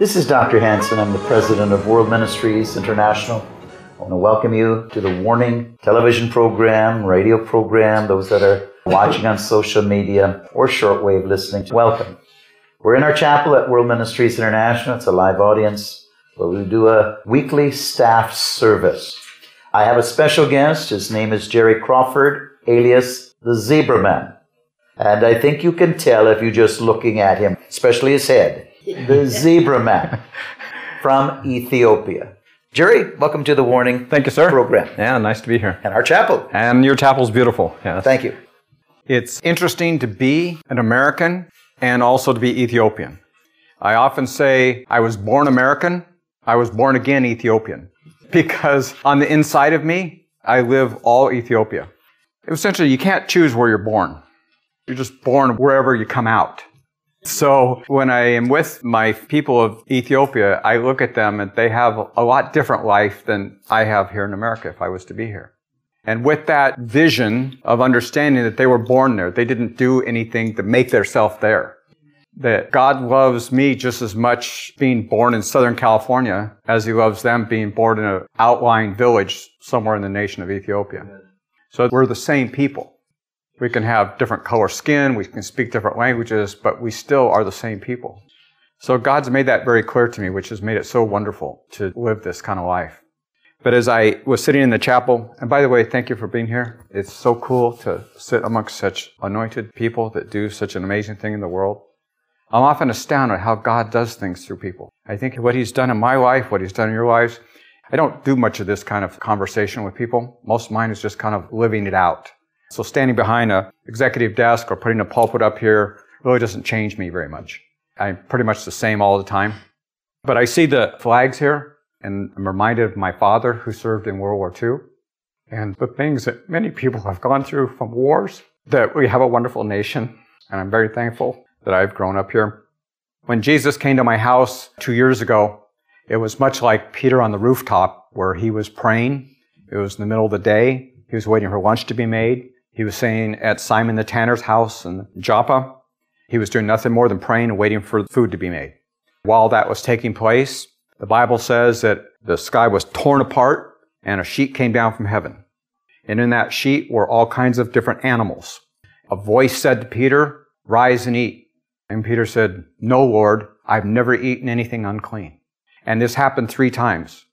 This is Dr. Hanson. I'm the president of World Ministries International. I want to welcome you to the Warning television program, radio program, those that are watching on social media or shortwave listening. Welcome. We're in our chapel at World Ministries International. It's a live audience where we do a weekly staff service. I have a special guest. His name is Jerry Crawford, alias the Zebra Man. And I think you can tell if you're just looking at him, especially his head the zebra man from Ethiopia. Jerry, welcome to the Warning Thank you, sir. program Yeah, nice to be here. and our chapel. And your chapel's beautiful. Yes. Thank you. It's interesting to be an American and also to be Ethiopian. I often say I was born American, I was born again Ethiopian. Because on the inside of me, I live all Ethiopia. Essentially, you can't choose where you're born. You're just born wherever you come out. So when I am with my people of Ethiopia, I look at them and they have a lot different life than I have here in America if I was to be here. And with that vision of understanding that they were born there, they didn't do anything to make themselves there. That God loves me just as much being born in Southern California as he loves them being born in an outlying village somewhere in the nation of Ethiopia. So we're the same people. We can have different color skin, we can speak different languages, but we still are the same people. So God's made that very clear to me, which has made it so wonderful to live this kind of life. But as I was sitting in the chapel, and by the way, thank you for being here. It's so cool to sit amongst such anointed people that do such an amazing thing in the world. I'm often astounded how God does things through people. I think what He's done in my life, what He's done in your lives, I don't do much of this kind of conversation with people. Most of mine is just kind of living it out. So standing behind a executive desk or putting a pulpit up here really doesn't change me very much. I'm pretty much the same all the time. But I see the flags here and I'm reminded of my father who served in World War II and the things that many people have gone through from wars, that we have a wonderful nation. And I'm very thankful that I've grown up here. When Jesus came to my house two years ago, it was much like Peter on the rooftop where he was praying. It was in the middle of the day. He was waiting for lunch to be made. He was saying at Simon the tanner's house in Joppa, he was doing nothing more than praying and waiting for food to be made. While that was taking place, the Bible says that the sky was torn apart and a sheet came down from heaven. And in that sheet were all kinds of different animals. A voice said to Peter, rise and eat. And Peter said, no, Lord, I've never eaten anything unclean. And this happened three times.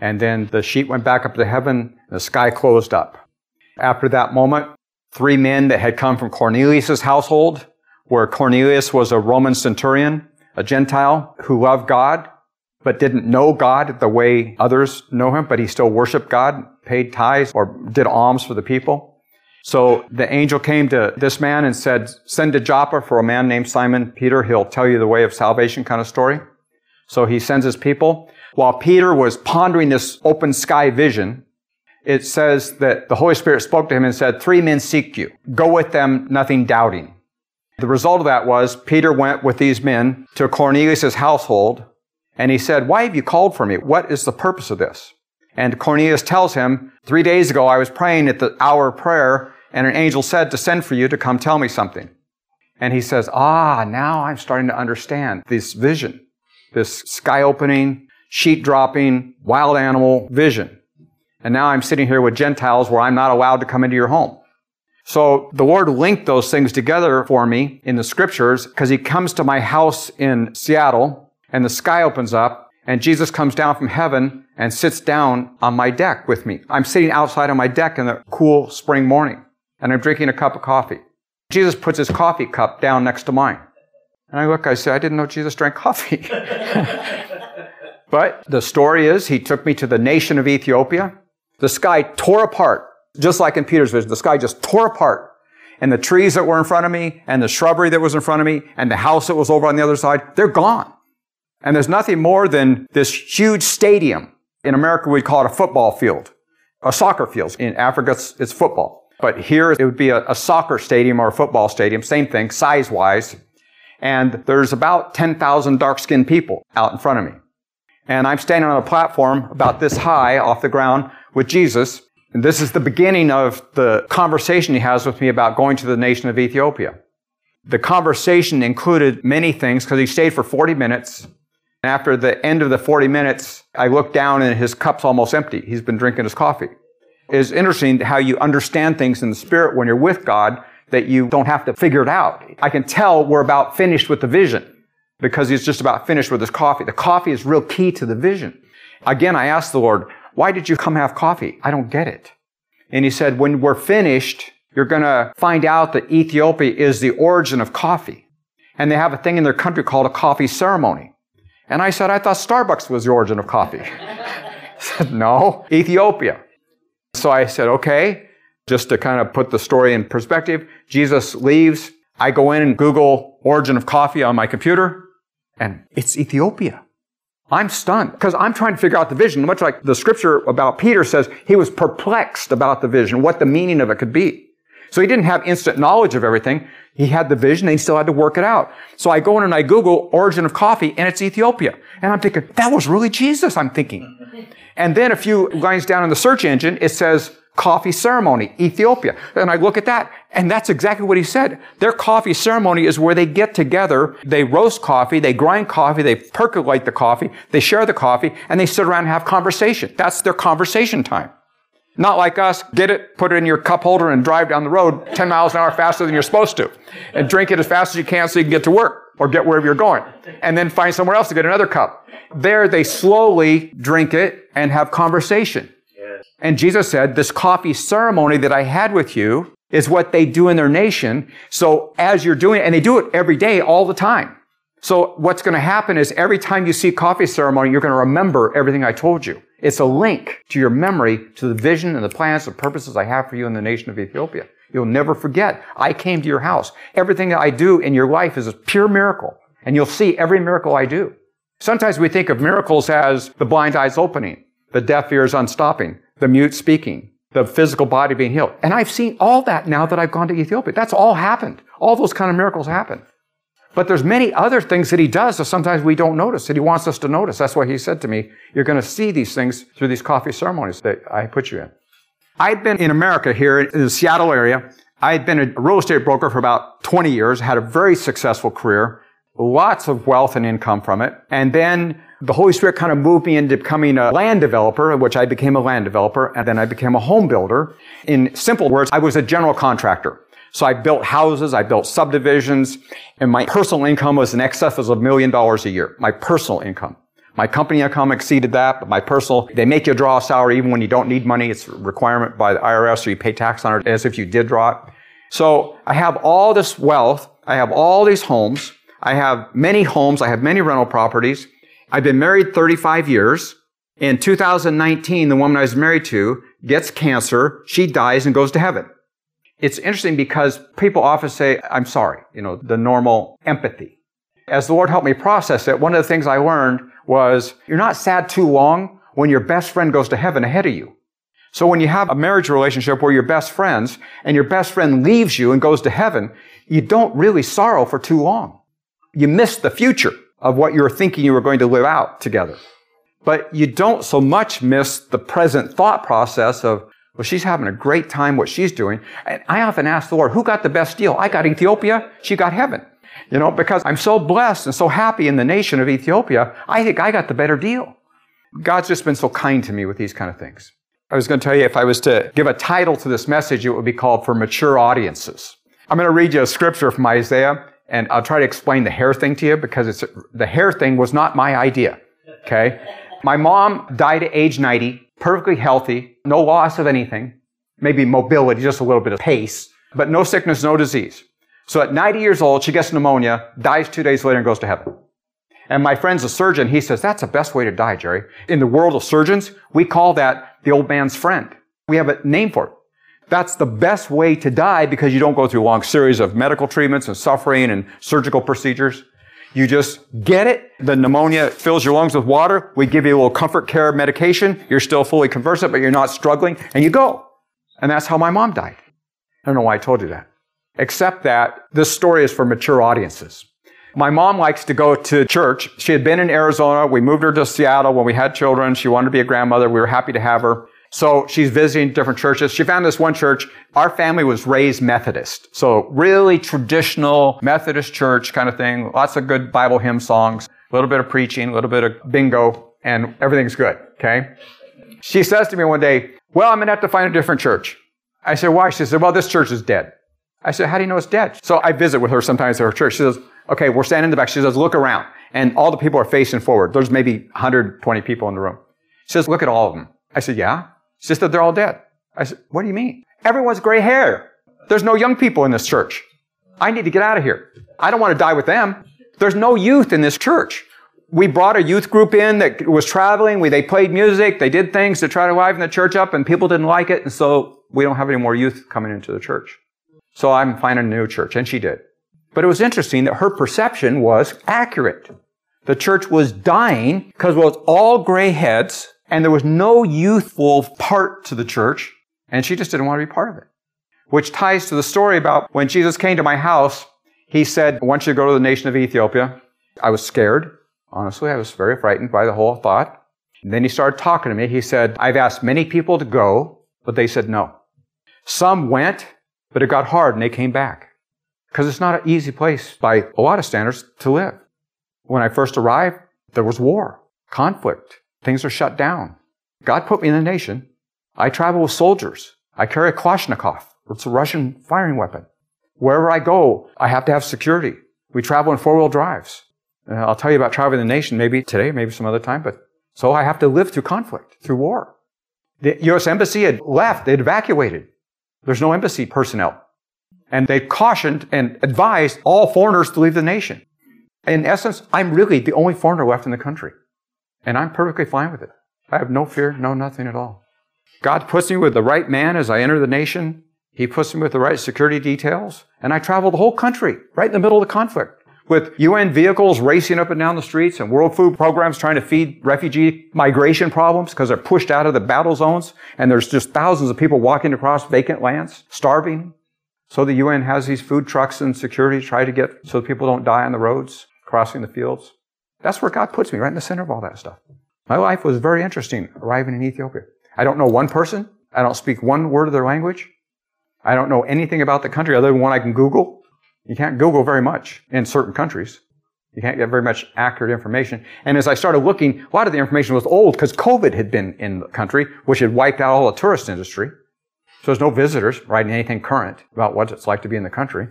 And then the sheet went back up to heaven, the sky closed up. After that moment, three men that had come from Cornelius' household, where Cornelius was a Roman centurion, a Gentile who loved God, but didn't know God the way others know him, but he still worshiped God, paid tithes, or did alms for the people. So the angel came to this man and said, send to Joppa for a man named Simon Peter. He'll tell you the way of salvation kind of story. So he sends his people. While Peter was pondering this open sky vision, it says that the Holy Spirit spoke to him and said, three men seek you. Go with them, nothing doubting. The result of that was Peter went with these men to Cornelius' household and he said, why have you called for me? What is the purpose of this? And Cornelius tells him, three days ago I was praying at the hour of prayer and an angel said to send for you to come tell me something. And he says, ah, now I'm starting to understand this vision, this sky opening, sheet dropping, wild animal vision. And now I'm sitting here with Gentiles where I'm not allowed to come into your home. So the Lord linked those things together for me in the scriptures because he comes to my house in Seattle and the sky opens up and Jesus comes down from heaven and sits down on my deck with me. I'm sitting outside on my deck in the cool spring morning and I'm drinking a cup of coffee. Jesus puts his coffee cup down next to mine. And I look, I say, I didn't know Jesus drank coffee. but the story is he took me to the nation of Ethiopia. The sky tore apart, just like in Peter's vision. The sky just tore apart. And the trees that were in front of me and the shrubbery that was in front of me and the house that was over on the other side, they're gone. And there's nothing more than this huge stadium. In America, we'd call it a football field, a soccer field. In Africa, it's, it's football. But here, it would be a, a soccer stadium or a football stadium, same thing, size-wise. And there's about 10,000 dark-skinned people out in front of me. And I'm standing on a platform about this high off the ground with Jesus. And this is the beginning of the conversation he has with me about going to the nation of Ethiopia. The conversation included many things because he stayed for 40 minutes And after the end of the 40 minutes, I look down and his cup's almost empty. He's been drinking his coffee. It's interesting how you understand things in the spirit when you're with God that you don't have to figure it out. I can tell we're about finished with the vision because he's just about finished with his coffee. The coffee is real key to the vision. Again, I asked the Lord, why did you come have coffee? I don't get it. And he said, when we're finished, you're going to find out that Ethiopia is the origin of coffee. And they have a thing in their country called a coffee ceremony. And I said, I thought Starbucks was the origin of coffee. he said, no, Ethiopia. So I said, okay, just to kind of put the story in perspective, Jesus leaves. I go in and Google origin of coffee on my computer and it's Ethiopia. I'm stunned because I'm trying to figure out the vision, much like the scripture about Peter says he was perplexed about the vision, what the meaning of it could be. So he didn't have instant knowledge of everything. He had the vision and he still had to work it out. So I go in and I Google origin of coffee and it's Ethiopia. And I'm thinking, that was really Jesus, I'm thinking. And then a few lines down in the search engine, it says coffee ceremony, Ethiopia. And I look at that, and that's exactly what he said. Their coffee ceremony is where they get together, they roast coffee, they grind coffee, they percolate the coffee, they share the coffee, and they sit around and have conversation. That's their conversation time. Not like us, get it, put it in your cup holder and drive down the road 10 miles an hour faster than you're supposed to. And drink it as fast as you can so you can get to work or get wherever you're going. And then find somewhere else to get another cup. There they slowly drink it and have conversation. And Jesus said, this coffee ceremony that I had with you is what they do in their nation. So as you're doing it, and they do it every day, all the time. So what's going to happen is every time you see coffee ceremony, you're going to remember everything I told you. It's a link to your memory to the vision and the plans and purposes I have for you in the nation of Ethiopia. You'll never forget. I came to your house. Everything that I do in your life is a pure miracle. And you'll see every miracle I do. Sometimes we think of miracles as the blind eyes opening, the deaf ears unstopping, the mute speaking, the physical body being healed. And I've seen all that now that I've gone to Ethiopia. That's all happened. All those kind of miracles happen. But there's many other things that he does that sometimes we don't notice that he wants us to notice. That's why he said to me, you're going to see these things through these coffee ceremonies that I put you in. I'd been in America here in the Seattle area. I'd been a real estate broker for about 20 years, had a very successful career, lots of wealth and income from it. And then the Holy Spirit kind of moved me into becoming a land developer, which I became a land developer, and then I became a home builder. In simple words, I was a general contractor. So I built houses, I built subdivisions, and my personal income was in excess of a million dollars a year. My personal income. My company income exceeded that, but my personal, they make you draw a salary even when you don't need money. It's a requirement by the IRS, so you pay tax on it as if you did draw it. So I have all this wealth. I have all these homes. I have many homes. I have many rental properties. I've been married 35 years. In 2019, the woman I was married to gets cancer. She dies and goes to heaven. It's interesting because people often say, I'm sorry, you know, the normal empathy. As the Lord helped me process it, one of the things I learned was you're not sad too long when your best friend goes to heaven ahead of you. So when you have a marriage relationship where you're best friends and your best friend leaves you and goes to heaven, you don't really sorrow for too long. You miss the future of what you were thinking you were going to live out together. But you don't so much miss the present thought process of, well, she's having a great time what she's doing. And I often ask the Lord, who got the best deal? I got Ethiopia. She got heaven. You know, because I'm so blessed and so happy in the nation of Ethiopia, I think I got the better deal. God's just been so kind to me with these kind of things. I was going to tell you if I was to give a title to this message, it would be called For Mature Audiences. I'm going to read you a scripture from Isaiah, and I'll try to explain the hair thing to you because it's, the hair thing was not my idea. Okay? My mom died at age 90 perfectly healthy, no loss of anything, maybe mobility, just a little bit of pace, but no sickness, no disease. So at 90 years old, she gets pneumonia, dies two days later, and goes to heaven. And my friend's a surgeon. He says, that's the best way to die, Jerry. In the world of surgeons, we call that the old man's friend. We have a name for it. That's the best way to die because you don't go through a long series of medical treatments and suffering and surgical procedures. You just get it. The pneumonia fills your lungs with water. We give you a little comfort care medication. You're still fully conversant, but you're not struggling and you go. And that's how my mom died. I don't know why I told you that. Except that this story is for mature audiences. My mom likes to go to church. She had been in Arizona. We moved her to Seattle when we had children. She wanted to be a grandmother. We were happy to have her. So she's visiting different churches. She found this one church. Our family was raised Methodist. So really traditional Methodist church kind of thing. Lots of good Bible hymn songs, a little bit of preaching, a little bit of bingo, and everything's good. Okay. She says to me one day, well, I'm going to have to find a different church. I said, why? She said, well, this church is dead. I said, how do you know it's dead? So I visit with her sometimes at her church. She says, okay, we're standing in the back. She says, look around. And all the people are facing forward. There's maybe 120 people in the room. She says, look at all of them. I said, yeah. She just said they're all dead. I said, what do you mean? Everyone's gray hair. There's no young people in this church. I need to get out of here. I don't want to die with them. There's no youth in this church. We brought a youth group in that was traveling. We, they played music. They did things to try to liven the church up and people didn't like it. And so we don't have any more youth coming into the church. So I'm finding a new church. And she did. But it was interesting that her perception was accurate. The church was dying because it was all gray heads and there was no youthful part to the church, and she just didn't want to be part of it. Which ties to the story about when Jesus came to my house, he said, I want you to go to the nation of Ethiopia. I was scared. Honestly, I was very frightened by the whole thought. And then he started talking to me. He said, I've asked many people to go, but they said no. Some went, but it got hard and they came back. Because it's not an easy place by a lot of standards to live. When I first arrived, there was war, conflict, Things are shut down. God put me in the nation. I travel with soldiers. I carry a Kalashnikov. It's a Russian firing weapon. Wherever I go, I have to have security. We travel in four-wheel drives. Uh, I'll tell you about traveling the nation maybe today, maybe some other time, but so I have to live through conflict, through war. The U.S. Embassy had left. They'd evacuated. There's no embassy personnel. And they cautioned and advised all foreigners to leave the nation. In essence, I'm really the only foreigner left in the country. And I'm perfectly fine with it. I have no fear, no nothing at all. God puts me with the right man as I enter the nation. He puts me with the right security details. And I travel the whole country, right in the middle of the conflict, with UN vehicles racing up and down the streets and World Food Programs trying to feed refugee migration problems because they're pushed out of the battle zones. And there's just thousands of people walking across vacant lands, starving. So the UN has these food trucks and security to try to get so people don't die on the roads, crossing the fields. That's where God puts me, right in the center of all that stuff. My life was very interesting arriving in Ethiopia. I don't know one person. I don't speak one word of their language. I don't know anything about the country other than one I can Google. You can't Google very much in certain countries. You can't get very much accurate information. And as I started looking, a lot of the information was old because COVID had been in the country, which had wiped out all the tourist industry. So there's no visitors writing anything current about what it's like to be in the country.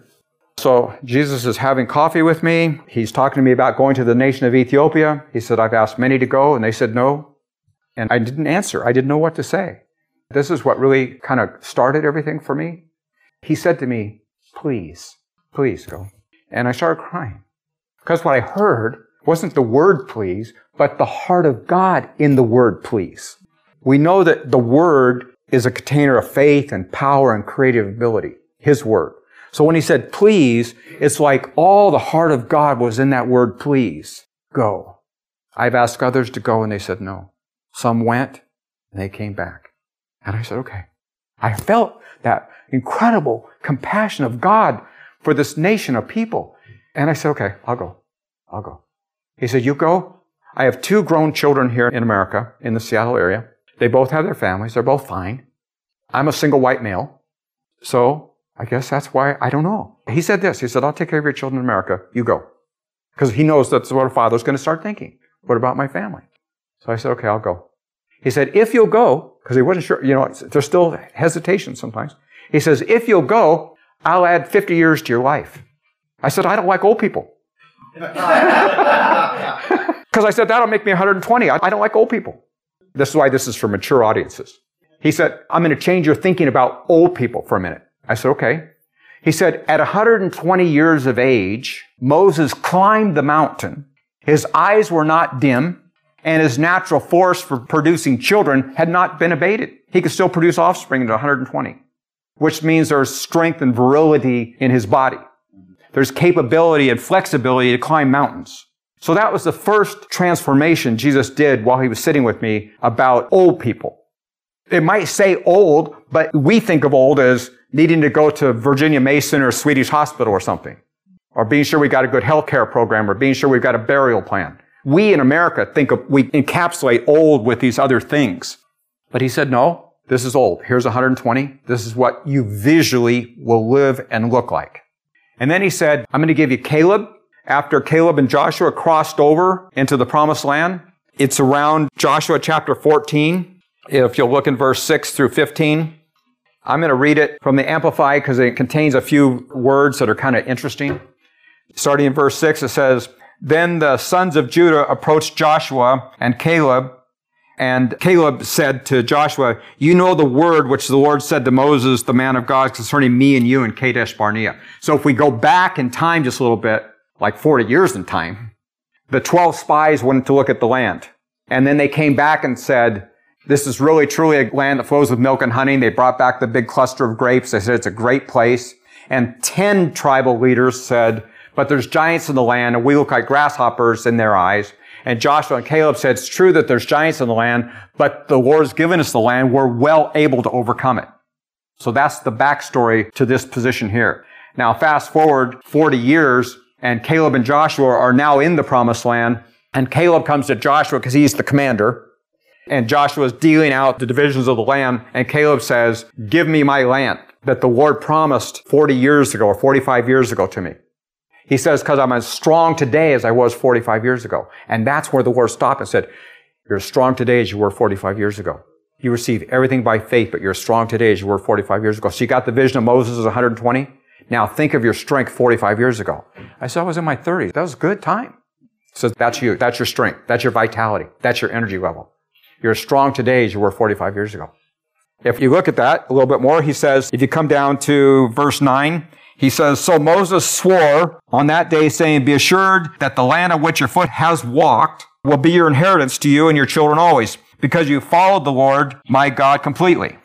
So Jesus is having coffee with me. He's talking to me about going to the nation of Ethiopia. He said, I've asked many to go, and they said no. And I didn't answer. I didn't know what to say. This is what really kind of started everything for me. He said to me, please, please go. And I started crying. Because what I heard wasn't the word please, but the heart of God in the word please. We know that the word is a container of faith and power and creative ability. His word. So when he said please, it's like all the heart of God was in that word please. Go. I've asked others to go and they said no. Some went and they came back. And I said, okay. I felt that incredible compassion of God for this nation of people. And I said, okay, I'll go. I'll go. He said, you go. I have two grown children here in America, in the Seattle area. They both have their families. They're both fine. I'm a single white male. So I guess that's why, I don't know. He said this. He said, I'll take care of your children in America. You go. Because he knows that's what a father's going to start thinking. What about my family? So I said, okay, I'll go. He said, if you'll go, because he wasn't sure, you know, there's still hesitation sometimes. He says, if you'll go, I'll add 50 years to your life. I said, I don't like old people. Because I said, that'll make me 120. I don't like old people. This is why this is for mature audiences. He said, I'm going to change your thinking about old people for a minute. I said, okay. He said, at 120 years of age, Moses climbed the mountain. His eyes were not dim and his natural force for producing children had not been abated. He could still produce offspring at 120, which means there's strength and virility in his body. There's capability and flexibility to climb mountains. So that was the first transformation Jesus did while he was sitting with me about old people. It might say old, but we think of old as needing to go to Virginia Mason or Swedish Hospital or something, or being sure we got a good healthcare program, or being sure we've got a burial plan. We in America think of, we encapsulate old with these other things. But he said, no, This is old. Here's 120. This is what you visually will live and look like. And then he said, I'm going to give you Caleb. After Caleb and Joshua crossed over into the promised land, it's around Joshua chapter 14. If you'll look in verse 6 through 15, I'm going to read it from the Amplified because it contains a few words that are kind of interesting. Starting in verse 6, it says, Then the sons of Judah approached Joshua and Caleb, and Caleb said to Joshua, You know the word which the Lord said to Moses, the man of God, concerning me and you and Kadesh Barnea. So if we go back in time just a little bit, like 40 years in time, the 12 spies went to look at the land. And then they came back and said, this is really truly a land that flows with milk and honey. They brought back the big cluster of grapes. They said it's a great place. And 10 tribal leaders said, but there's giants in the land and we look like grasshoppers in their eyes. And Joshua and Caleb said, it's true that there's giants in the land, but the Lord's given us the land. We're well able to overcome it. So that's the backstory to this position here. Now fast forward 40 years and Caleb and Joshua are now in the promised land. And Caleb comes to Joshua because he's the commander. And Joshua is dealing out the divisions of the land. And Caleb says, give me my land that the Lord promised 40 years ago or 45 years ago to me. He says, because I'm as strong today as I was 45 years ago. And that's where the Lord stopped and said, you're as strong today as you were 45 years ago. You receive everything by faith, but you're as strong today as you were 45 years ago. So you got the vision of Moses as 120. Now think of your strength 45 years ago. I said I was in my 30s. That was a good time. So that's you. That's your strength. That's your vitality. That's your energy level. You're as strong today as you were 45 years ago. If you look at that a little bit more, he says, if you come down to verse 9, he says, So Moses swore on that day, saying, Be assured that the land on which your foot has walked will be your inheritance to you and your children always, because you followed the Lord my God completely.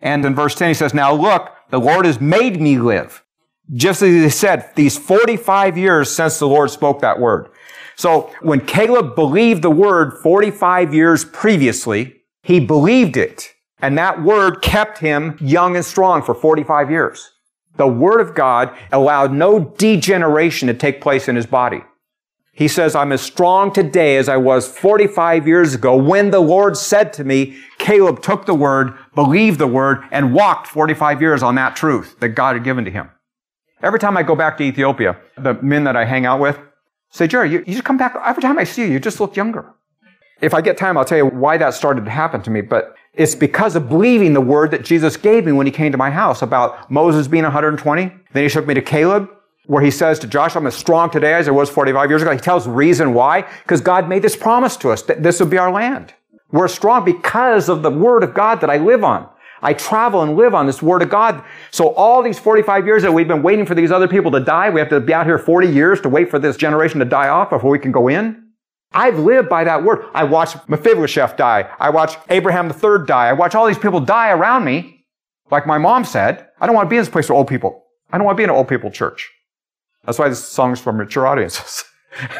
And in verse 10, he says, Now look, the Lord has made me live just as he said, these 45 years since the Lord spoke that word. So when Caleb believed the word 45 years previously, he believed it. And that word kept him young and strong for 45 years. The word of God allowed no degeneration to take place in his body. He says, I'm as strong today as I was 45 years ago when the Lord said to me, Caleb took the word, believed the word, and walked 45 years on that truth that God had given to him. Every time I go back to Ethiopia, the men that I hang out with say, Jerry, you, you just come back. Every time I see you, you just look younger. If I get time, I'll tell you why that started to happen to me, but it's because of believing the word that Jesus gave me when he came to my house about Moses being 120. Then he took me to Caleb, where he says to Joshua, I'm as strong today as I was 45 years ago. He tells reason why, because God made this promise to us that this would be our land. We're strong because of the word of God that I live on. I travel and live on this Word of God. So all these 45 years that we've been waiting for these other people to die, we have to be out here 40 years to wait for this generation to die off before we can go in. I've lived by that word. I watched Mephibosheth die. I watched Abraham the third die. I watch all these people die around me. Like my mom said, I don't want to be in this place for old people. I don't want to be in an old people church. That's why this song is for mature audiences.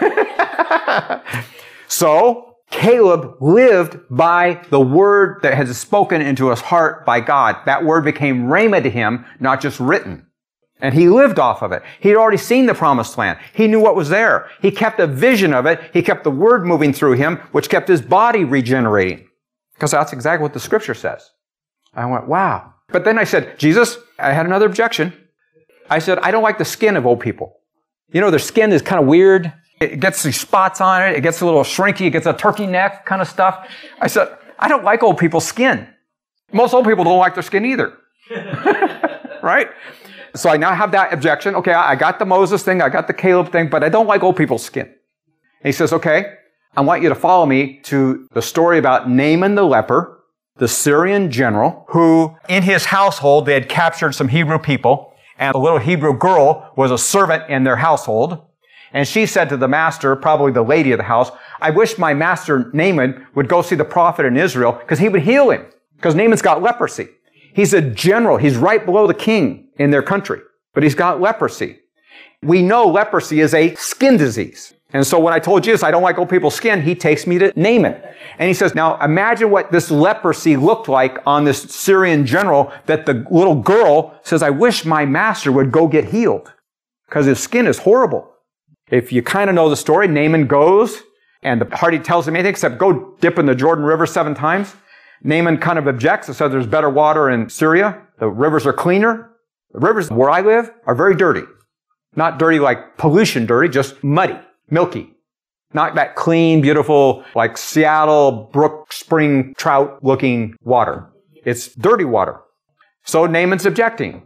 so, Caleb lived by the word that has spoken into his heart by God. That word became rhema to him, not just written. And he lived off of it. He had already seen the promised land. He knew what was there. He kept a vision of it. He kept the word moving through him, which kept his body regenerating. Because that's exactly what the scripture says. I went, wow. But then I said, Jesus, I had another objection. I said, I don't like the skin of old people. You know, their skin is kind of weird. It gets these spots on it. It gets a little shrinky. It gets a turkey neck kind of stuff. I said, I don't like old people's skin. Most old people don't like their skin either. right? So I now have that objection. Okay, I got the Moses thing. I got the Caleb thing, but I don't like old people's skin. And he says, okay, I want you to follow me to the story about Naaman the leper, the Syrian general, who in his household, they had captured some Hebrew people, and a little Hebrew girl was a servant in their household. And she said to the master, probably the lady of the house, I wish my master Naaman would go see the prophet in Israel because he would heal him. Because Naaman's got leprosy. He's a general. He's right below the king in their country, but he's got leprosy. We know leprosy is a skin disease. And so when I told Jesus I don't like old people's skin, he takes me to Naaman. And he says, now imagine what this leprosy looked like on this Syrian general that the little girl says, I wish my master would go get healed because his skin is horrible. If you kind of know the story, Naaman goes and the party tells him anything except go dip in the Jordan River seven times. Naaman kind of objects and says there's better water in Syria. The rivers are cleaner. The rivers where I live are very dirty. Not dirty like pollution dirty, just muddy, milky. Not that clean, beautiful, like Seattle brook spring trout looking water. It's dirty water. So Naaman's objecting.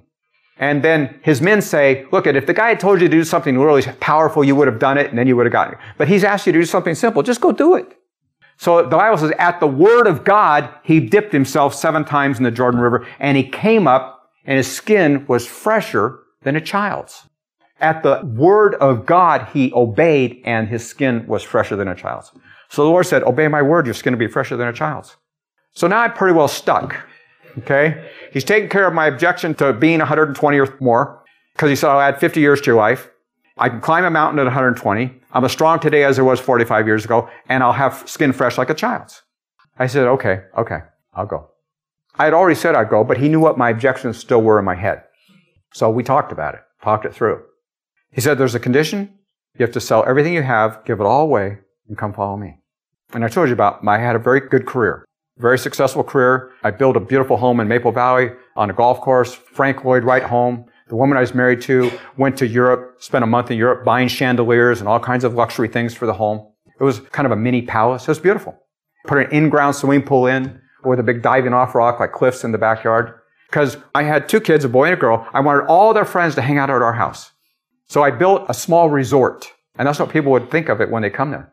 And then his men say, look, at if the guy had told you to do something really powerful, you would have done it and then you would have gotten it. But he's asked you to do something simple. Just go do it. So the Bible says, at the word of God, he dipped himself seven times in the Jordan River and he came up and his skin was fresher than a child's. At the word of God, he obeyed and his skin was fresher than a child's. So the Lord said, obey my word, your skin will be fresher than a child's. So now I'm pretty well stuck. Okay? He's taken care of my objection to being 120 or more because he said, I'll add 50 years to your life. I can climb a mountain at 120. I'm as strong today as I was 45 years ago, and I'll have skin fresh like a child's. I said, okay, okay, I'll go. I had already said I'd go, but he knew what my objections still were in my head. So we talked about it, talked it through. He said, there's a condition. You have to sell everything you have, give it all away, and come follow me. And I told you about, my, I had a very good career, very successful career. I built a beautiful home in Maple Valley on a golf course, Frank Lloyd Wright home. The woman I was married to went to Europe, spent a month in Europe buying chandeliers and all kinds of luxury things for the home. It was kind of a mini palace. It was beautiful. Put an in-ground swimming pool in with a big diving off rock like cliffs in the backyard. Because I had two kids, a boy and a girl. I wanted all their friends to hang out at our house. So I built a small resort. And that's what people would think of it when they come there.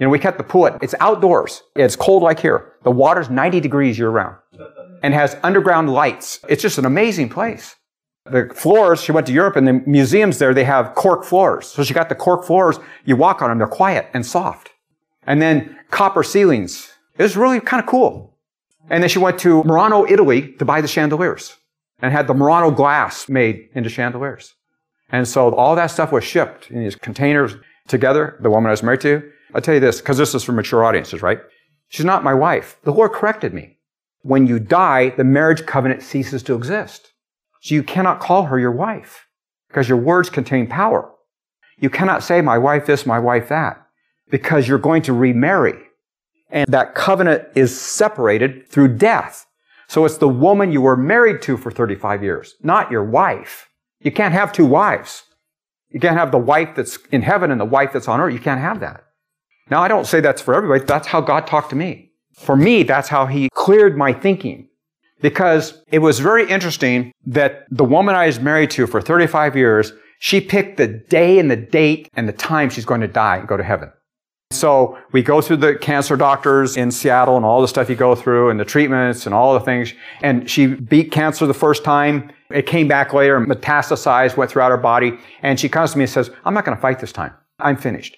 You know, we kept the pool. It's outdoors. It's cold like here. The water's 90 degrees year round and has underground lights. It's just an amazing place. The floors, she went to Europe and the museums there, they have cork floors. So she got the cork floors. You walk on them. They're quiet and soft. And then copper ceilings. It was really kind of cool. And then she went to Murano, Italy to buy the chandeliers and had the Murano glass made into chandeliers. And so all that stuff was shipped in these containers together, the woman I was married to. I'll tell you this, because this is for mature audiences, right? She's not my wife. The Lord corrected me. When you die, the marriage covenant ceases to exist. So you cannot call her your wife because your words contain power. You cannot say, my wife this, my wife that, because you're going to remarry. And that covenant is separated through death. So it's the woman you were married to for 35 years, not your wife. You can't have two wives. You can't have the wife that's in heaven and the wife that's on earth. You can't have that. Now, I don't say that's for everybody. That's how God talked to me. For me, that's how He cleared my thinking. Because it was very interesting that the woman I was married to for 35 years, she picked the day and the date and the time she's going to die and go to heaven. So we go through the cancer doctors in Seattle and all the stuff you go through and the treatments and all the things. And she beat cancer the first time. It came back later metastasized, went throughout her body. And she comes to me and says, I'm not going to fight this time. I'm finished.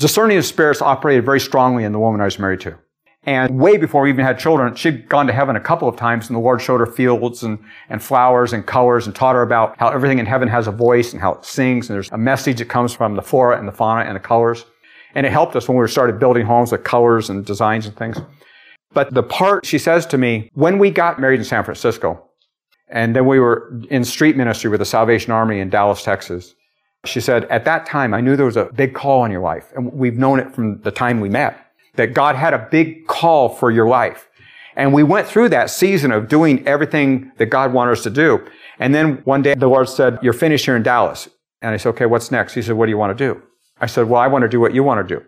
Discerning of spirits operated very strongly in the woman I was married to. And way before we even had children, she'd gone to heaven a couple of times and the Lord showed her fields and, and flowers and colors and taught her about how everything in heaven has a voice and how it sings and there's a message that comes from the flora and the fauna and the colors. And it helped us when we started building homes with colors and designs and things. But the part she says to me, when we got married in San Francisco, and then we were in street ministry with the Salvation Army in Dallas, Texas, she said, at that time, I knew there was a big call on your life. And we've known it from the time we met, that God had a big call for your life. And we went through that season of doing everything that God wanted us to do. And then one day the Lord said, you're finished here in Dallas. And I said, okay, what's next? He said, what do you want to do? I said, well, I want to do what you want to do.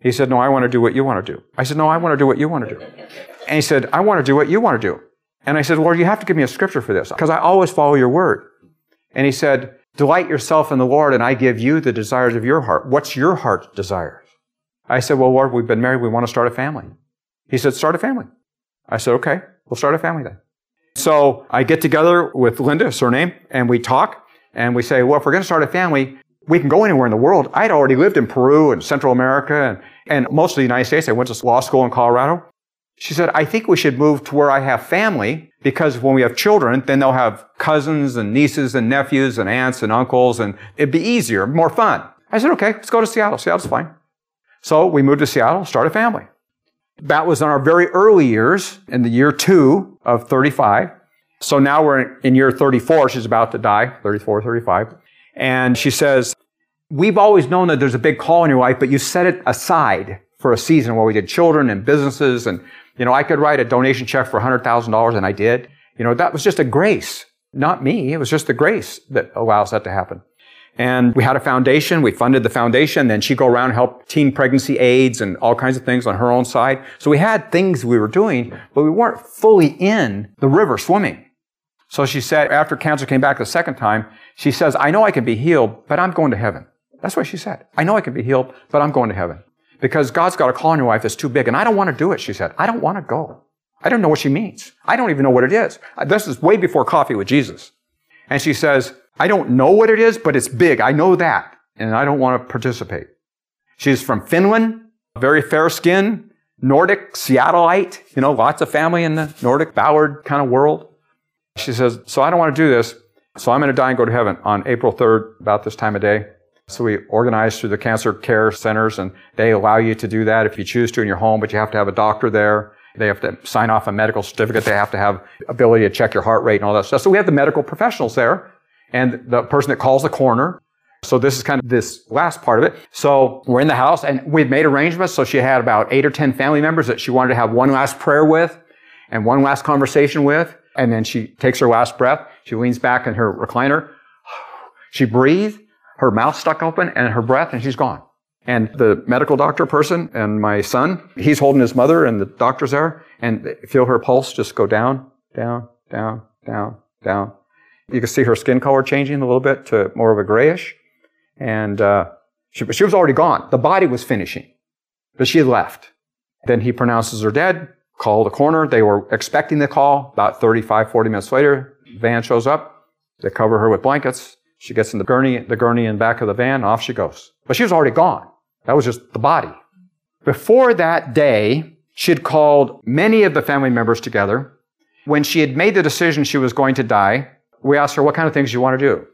He said, no, I want to do what you want to do. I said, no, I want to do what you want to do. And he said, I want to do what you want to do. And I said, Lord, you have to give me a scripture for this because I always follow your word. And he said, delight yourself in the Lord and I give you the desires of your heart. What's your heart desires? I said, well, Lord, we've been married. We want to start a family. He said, start a family. I said, okay, we'll start a family then. So I get together with Linda, surname, and we talk and we say, well, if we're going to start a family, we can go anywhere in the world. I'd already lived in Peru and Central America and, and most of the United States. I went to law school in Colorado. She said, I think we should move to where I have family because when we have children, then they'll have cousins and nieces and nephews and aunts and uncles and it'd be easier, more fun. I said, okay, let's go to Seattle. Seattle's fine. So we moved to Seattle, start a family. That was in our very early years in the year two of 35. So now we're in year 34. She's about to die, 34, 35. And she says, we've always known that there's a big call in your life, but you set it aside for a season while we did children and businesses and You know, I could write a donation check for $100,000 and I did. You know, that was just a grace. Not me. It was just the grace that allows that to happen. And we had a foundation. We funded the foundation. Then she'd go around and help teen pregnancy aids and all kinds of things on her own side. So we had things we were doing, but we weren't fully in the river swimming. So she said, after cancer came back the second time, she says, I know I can be healed, but I'm going to heaven. That's what she said. I know I can be healed, but I'm going to heaven. Because God's got a call on your life that's too big, and I don't want to do it, she said. I don't want to go. I don't know what she means. I don't even know what it is. This is way before coffee with Jesus. And she says, I don't know what it is, but it's big. I know that. And I don't want to participate. She's from Finland, very fair skin, Nordic, Seattleite, you know, lots of family in the Nordic Ballard kind of world. She says, So I don't want to do this. So I'm going to die and go to heaven on April 3rd, about this time of day. So we organize through the cancer care centers and they allow you to do that if you choose to in your home, but you have to have a doctor there. They have to sign off a medical certificate. They have to have ability to check your heart rate and all that stuff. So we have the medical professionals there and the person that calls the coroner. So this is kind of this last part of it. So we're in the house and we've made arrangements. So she had about eight or 10 family members that she wanted to have one last prayer with and one last conversation with. And then she takes her last breath. She leans back in her recliner. She breathes, her mouth stuck open and her breath and she's gone. And the medical doctor person and my son, he's holding his mother and the doctor's there and feel her pulse just go down, down, down, down, down. You can see her skin color changing a little bit to more of a grayish. And uh, she, she was already gone. The body was finishing, but she had left. Then he pronounces her dead, call the coroner. They were expecting the call. About 35, 40 minutes later, van shows up. They cover her with blankets. She gets in the gurney, the gurney in back of the van, off she goes. But she was already gone. That was just the body. Before that day, she had called many of the family members together. When she had made the decision she was going to die, we asked her, what kind of things you want to do?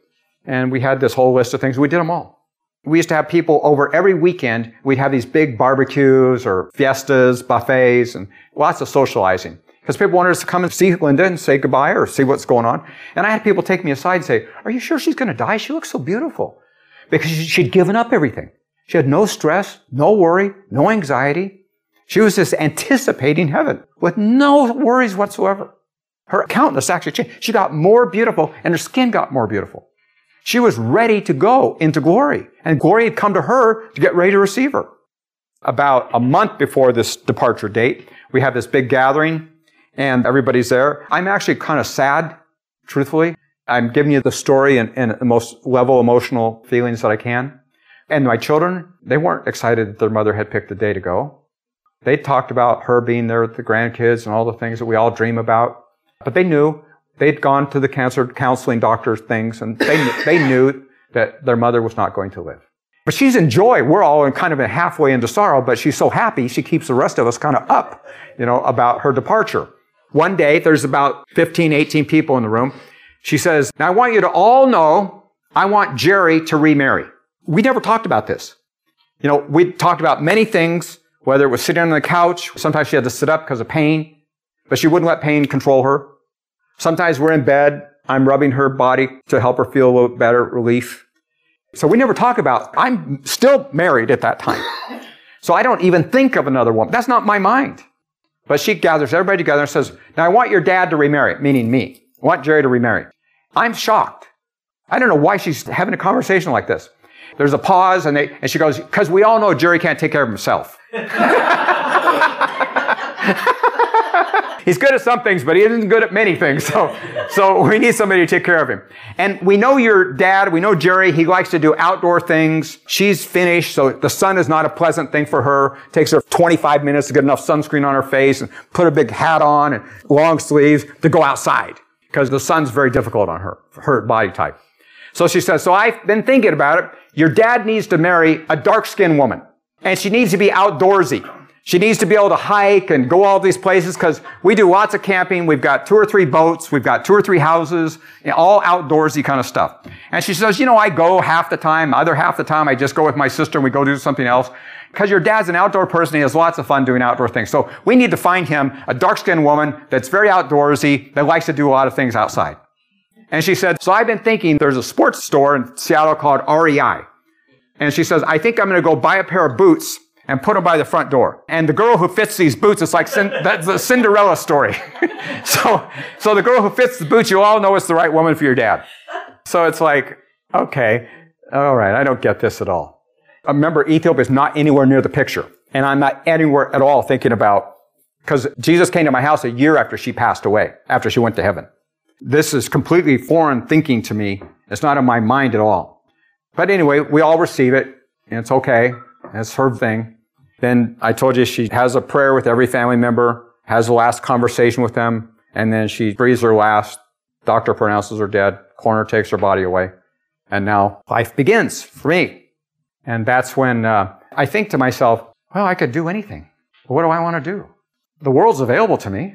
And we had this whole list of things. We did them all. We used to have people over every weekend. We'd have these big barbecues or fiestas, buffets, and lots of socializing. Because people wanted us to come and see Linda and say goodbye or see what's going on. And I had people take me aside and say, are you sure she's going to die? She looks so beautiful. Because she'd given up everything. She had no stress, no worry, no anxiety. She was just anticipating heaven with no worries whatsoever. Her countenance actually changed. She got more beautiful and her skin got more beautiful. She was ready to go into glory and glory had come to her to get ready to receive her. About a month before this departure date, we have this big gathering and everybody's there. I'm actually kind of sad, truthfully. I'm giving you the story in, in the most level emotional feelings that I can. And my children, they weren't excited that their mother had picked a day to go. They talked about her being there with the grandkids and all the things that we all dream about. But they knew they'd gone to the cancer counseling doctor things and they, they knew that their mother was not going to live. But she's in joy. We're all kind of halfway into sorrow, but she's so happy she keeps the rest of us kind of up, you know, about her departure. One day, there's about 15, 18 people in the room. She says, I want you to all know I want Jerry to remarry. We never talked about this. You know, we talked about many things, whether it was sitting on the couch. Sometimes she had to sit up because of pain, but she wouldn't let pain control her. Sometimes we're in bed. I'm rubbing her body to help her feel a little better relief. So we never talk about, I'm still married at that time. So I don't even think of another woman. That's not my mind. But she gathers everybody together and says, Now I want your dad to remarry, meaning me. I want Jerry to remarry. I'm shocked. I don't know why she's having a conversation like this. There's a pause, and, they, and she goes, Because we all know Jerry can't take care of himself. He's good at some things, but he isn't good at many things. So, so we need somebody to take care of him. And we know your dad, we know Jerry, he likes to do outdoor things. She's finished, so the sun is not a pleasant thing for her. It takes her 25 minutes to get enough sunscreen on her face and put a big hat on and long sleeves to go outside because the sun's very difficult on her, her body type. So she says, so I've been thinking about it. Your dad needs to marry a dark-skinned woman and she needs to be outdoorsy. She needs to be able to hike and go all these places because we do lots of camping. We've got two or three boats. We've got two or three houses, you know, all outdoorsy kind of stuff. And she says, you know, I go half the time. Other half the time, I just go with my sister and we go do something else. Because your dad's an outdoor person. He has lots of fun doing outdoor things. So we need to find him a dark-skinned woman that's very outdoorsy, that likes to do a lot of things outside. And she said, so I've been thinking there's a sports store in Seattle called REI. And she says, I think I'm going to go buy a pair of boots and put them by the front door. And the girl who fits these boots, it's like that's the Cinderella story. so, so the girl who fits the boots, you all know it's the right woman for your dad. So it's like, okay, all right, I don't get this at all. Remember, Ethiopia is not anywhere near the picture. And I'm not anywhere at all thinking about, because Jesus came to my house a year after she passed away, after she went to heaven. This is completely foreign thinking to me. It's not in my mind at all. But anyway, we all receive it, and it's okay. It's her thing. Then I told you she has a prayer with every family member, has the last conversation with them, and then she breathes her last. Doctor pronounces her dead. Coroner takes her body away. And now life begins for me. And that's when uh, I think to myself, well, I could do anything. But what do I want to do? The world's available to me.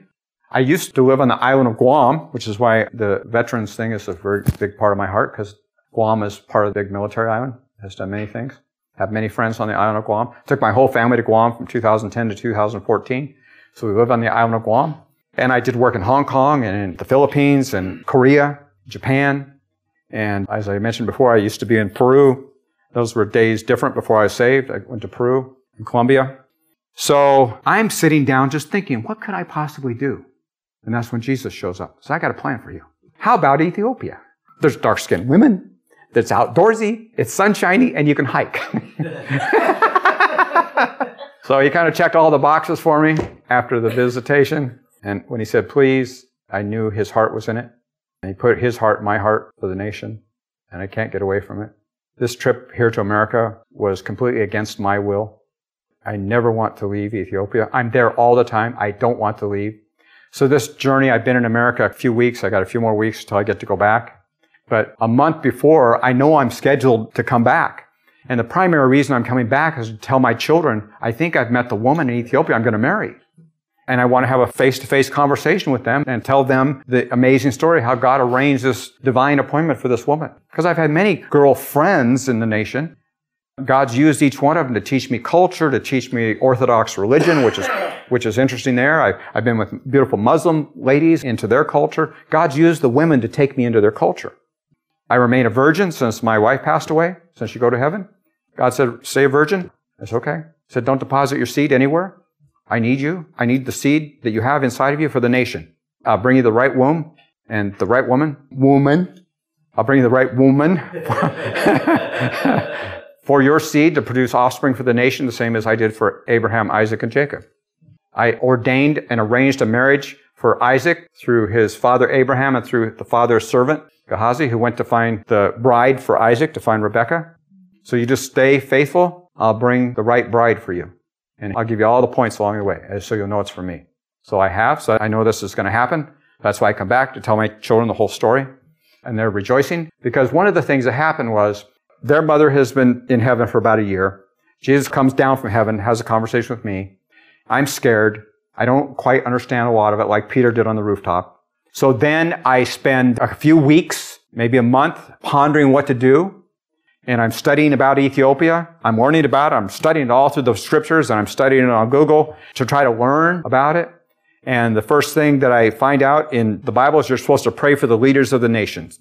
I used to live on the island of Guam, which is why the veterans thing is a very big part of my heart, because Guam is part of the big military island, has done many things. Have many friends on the island of Guam. Took my whole family to Guam from 2010 to 2014. So we live on the island of Guam. And I did work in Hong Kong and in the Philippines and Korea, Japan. And as I mentioned before, I used to be in Peru. Those were days different before I saved. I went to Peru and Colombia. So I'm sitting down just thinking, what could I possibly do? And that's when Jesus shows up. So I got a plan for you. How about Ethiopia? There's dark skinned women. It's outdoorsy. It's sunshiny and you can hike. so he kind of checked all the boxes for me after the visitation. And when he said, please, I knew his heart was in it. And he put his heart, my heart for the nation. And I can't get away from it. This trip here to America was completely against my will. I never want to leave Ethiopia. I'm there all the time. I don't want to leave. So this journey, I've been in America a few weeks. I got a few more weeks until I get to go back. But a month before, I know I'm scheduled to come back. And the primary reason I'm coming back is to tell my children, I think I've met the woman in Ethiopia I'm going to marry. And I want to have a face-to-face conversation with them and tell them the amazing story, how God arranged this divine appointment for this woman. Because I've had many girl friends in the nation. God's used each one of them to teach me culture, to teach me Orthodox religion, which is, which is interesting there. I've, I've been with beautiful Muslim ladies into their culture. God's used the women to take me into their culture. I remain a virgin since my wife passed away, since you go to heaven. God said, stay a virgin. That's okay. He said, don't deposit your seed anywhere. I need you. I need the seed that you have inside of you for the nation. I'll bring you the right womb and the right woman. Woman. I'll bring you the right woman for your seed to produce offspring for the nation, the same as I did for Abraham, Isaac, and Jacob. I ordained and arranged a marriage for Isaac through his father Abraham and through the father's servant, Gehazi, who went to find the bride for Isaac, to find Rebecca. So you just stay faithful. I'll bring the right bride for you. And I'll give you all the points along the way, so you'll know it's for me. So I have, so I know this is going to happen. That's why I come back to tell my children the whole story. And they're rejoicing because one of the things that happened was their mother has been in heaven for about a year. Jesus comes down from heaven, has a conversation with me. I'm scared. I don't quite understand a lot of it like Peter did on the rooftop. So then I spend a few weeks, maybe a month, pondering what to do and I'm studying about Ethiopia. I'm learning about it. I'm studying it all through the scriptures and I'm studying it on Google to try to learn about it. And the first thing that I find out in the Bible is you're supposed to pray for the leaders of the nations.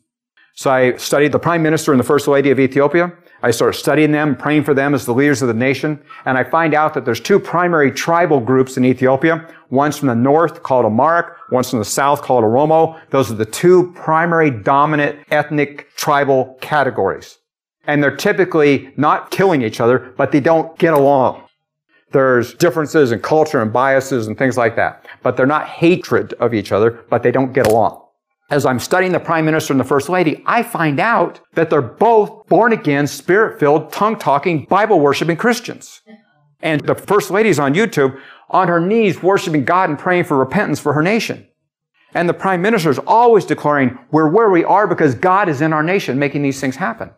So I studied the prime minister and the first lady of Ethiopia. I start studying them, praying for them as the leaders of the nation. And I find out that there's two primary tribal groups in Ethiopia. One's from the north called Amharic. One's from the south called Oromo. Those are the two primary dominant ethnic tribal categories and they're typically not killing each other, but they don't get along. There's differences in culture and biases and things like that, but they're not hatred of each other, but they don't get along. As I'm studying the Prime Minister and the First Lady, I find out that they're both born again, spirit filled, tongue talking, Bible worshiping Christians. And the First Lady's on YouTube on her knees worshiping God and praying for repentance for her nation. And the Prime Minister is always declaring, we're where we are because God is in our nation making these things happen.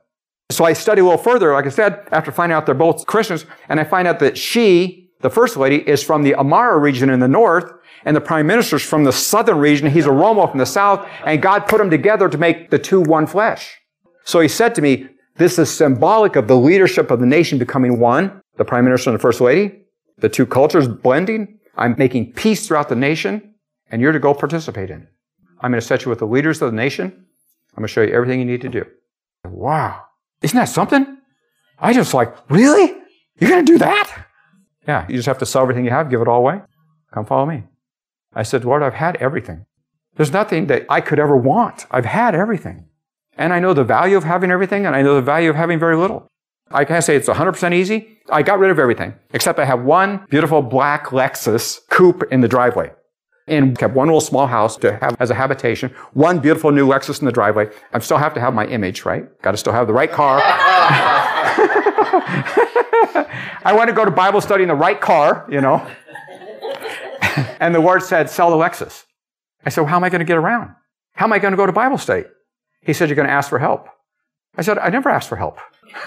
So I study a little further, like I said, after finding out they're both Christians, and I find out that she, the first lady, is from the Amara region in the north, and the prime minister's from the southern region. He's Oromo from the south, and God put them together to make the two one flesh. So he said to me, this is symbolic of the leadership of the nation becoming one, the prime minister and the first lady, the two cultures blending. I'm making peace throughout the nation, and you're to go participate in it. I'm going to set you with the leaders of the nation. I'm going to show you everything you need to do. Wow. Isn't that something? I just like, really? You're going to do that? Yeah, you just have to sell everything you have, give it all away. Come follow me. I said, Lord, I've had everything. There's nothing that I could ever want. I've had everything. And I know the value of having everything, and I know the value of having very little. I can't say it's 100% easy. I got rid of everything, except I have one beautiful black Lexus coupe in the driveway. And kept one little small house to have as a habitation, one beautiful new Lexus in the driveway. I still have to have my image, right? Got to still have the right car. I want to go to Bible study in the right car, you know. and the Lord said, sell the Lexus. I said, well, how am I going to get around? How am I going to go to Bible study? He said, you're going to ask for help. I said, I never asked for help.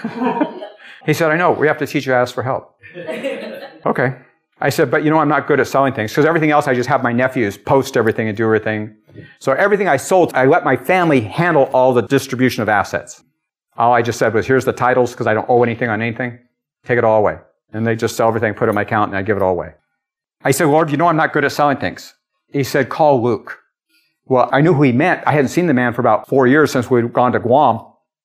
he said, I know, we have to teach you to ask for help. okay. I said, but you know, I'm not good at selling things because everything else I just have my nephews post everything and do everything. So everything I sold, I let my family handle all the distribution of assets. All I just said was, here's the titles because I don't owe anything on anything. Take it all away. And they just sell everything, put it in my account, and I give it all away. I said, Lord, you know I'm not good at selling things. He said, call Luke. Well, I knew who he meant. I hadn't seen the man for about four years since we'd gone to Guam,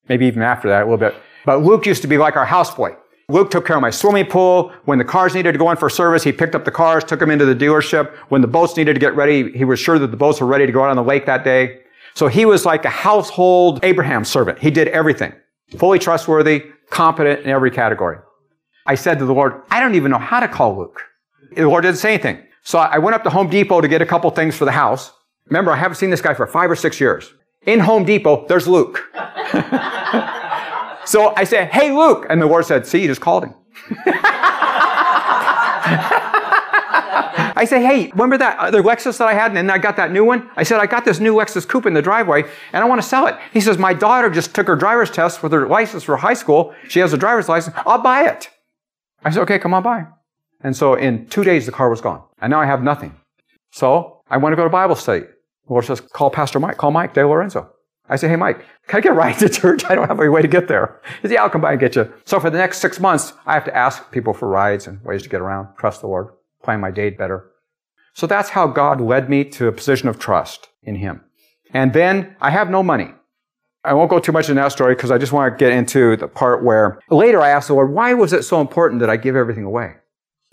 maybe even after that a little bit. But Luke used to be like our houseboy. Luke took care of my swimming pool. When the cars needed to go in for service, he picked up the cars, took them into the dealership. When the boats needed to get ready, he was sure that the boats were ready to go out on the lake that day. So he was like a household Abraham servant. He did everything. Fully trustworthy, competent in every category. I said to the Lord, I don't even know how to call Luke. The Lord didn't say anything. So I went up to Home Depot to get a couple things for the house. Remember, I haven't seen this guy for five or six years. In Home Depot, there's Luke. so I said, Hey, Luke. And the Lord said, See, you just called him. I say, hey, remember that other Lexus that I had and then I got that new one? I said, I got this new Lexus coupe in the driveway and I want to sell it. He says, my daughter just took her driver's test with her license for high school. She has a driver's license. I'll buy it. I said, okay, come on by. And so in two days, the car was gone. And now I have nothing. So I want to go to Bible study. The Lord says, call Pastor Mike, call Mike De Lorenzo. I say, hey, Mike, can I get a ride to church? I don't have any way to get there. He says, yeah, I'll come by and get you. So for the next six months, I have to ask people for rides and ways to get around, trust the Lord, plan my date better. So that's how God led me to a position of trust in Him. And then I have no money. I won't go too much into that story because I just want to get into the part where later I asked the Lord, why was it so important that I give everything away?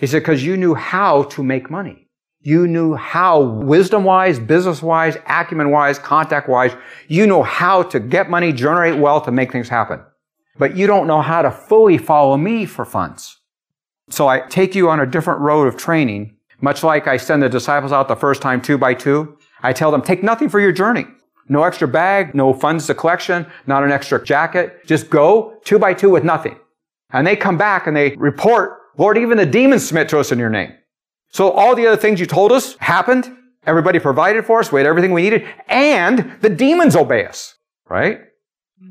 He said, because you knew how to make money. You knew how, wisdom wise, business wise, acumen wise, contact wise, you know how to get money, generate wealth, and make things happen. But you don't know how to fully follow me for funds. So I take you on a different road of training, much like I send the disciples out the first time two by two. I tell them, take nothing for your journey. No extra bag, no funds to collection, not an extra jacket. Just go two by two with nothing. And they come back and they report, Lord, even the demons submit to us in your name. So all the other things you told us happened. Everybody provided for us. We had everything we needed. And the demons obey us. Right?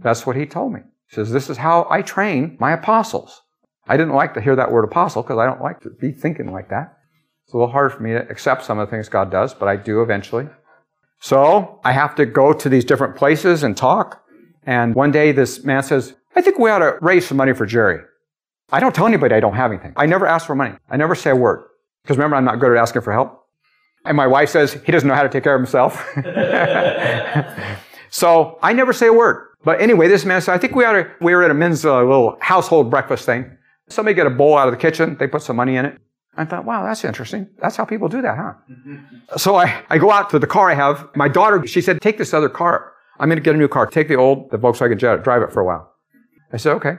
That's what he told me. He says, this is how I train my apostles. I didn't like to hear that word apostle because I don't like to be thinking like that. It's a little hard for me to accept some of the things God does, but I do eventually. So I have to go to these different places and talk. And one day this man says, I think we ought to raise some money for Jerry. I don't tell anybody I don't have anything. I never ask for money. I never say a word. Because remember, I'm not good at asking for help. And my wife says he doesn't know how to take care of himself. so I never say a word. But anyway, this man said, I think we ought to, we were at a men's uh, little household breakfast thing. Somebody get a bowl out of the kitchen. They put some money in it. I thought, wow, that's interesting. That's how people do that, huh? So I, I go out to the car I have. My daughter, she said, take this other car. I'm going to get a new car. Take the old, the Volkswagen Jetta, drive it for a while. I said, okay.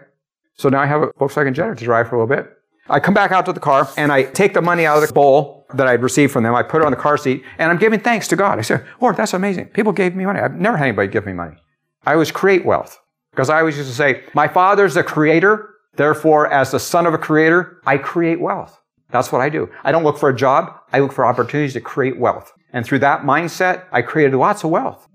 So now I have a Volkswagen Jetta to drive for a little bit. I come back out to the car and I take the money out of the bowl that I'd received from them. I put it on the car seat and I'm giving thanks to God. I said, Lord, that's amazing. People gave me money. I've never had anybody give me money. I always create wealth because I always used to say, my father's a creator. Therefore, as the son of a creator, I create wealth. That's what I do. I don't look for a job. I look for opportunities to create wealth. And through that mindset, I created lots of wealth.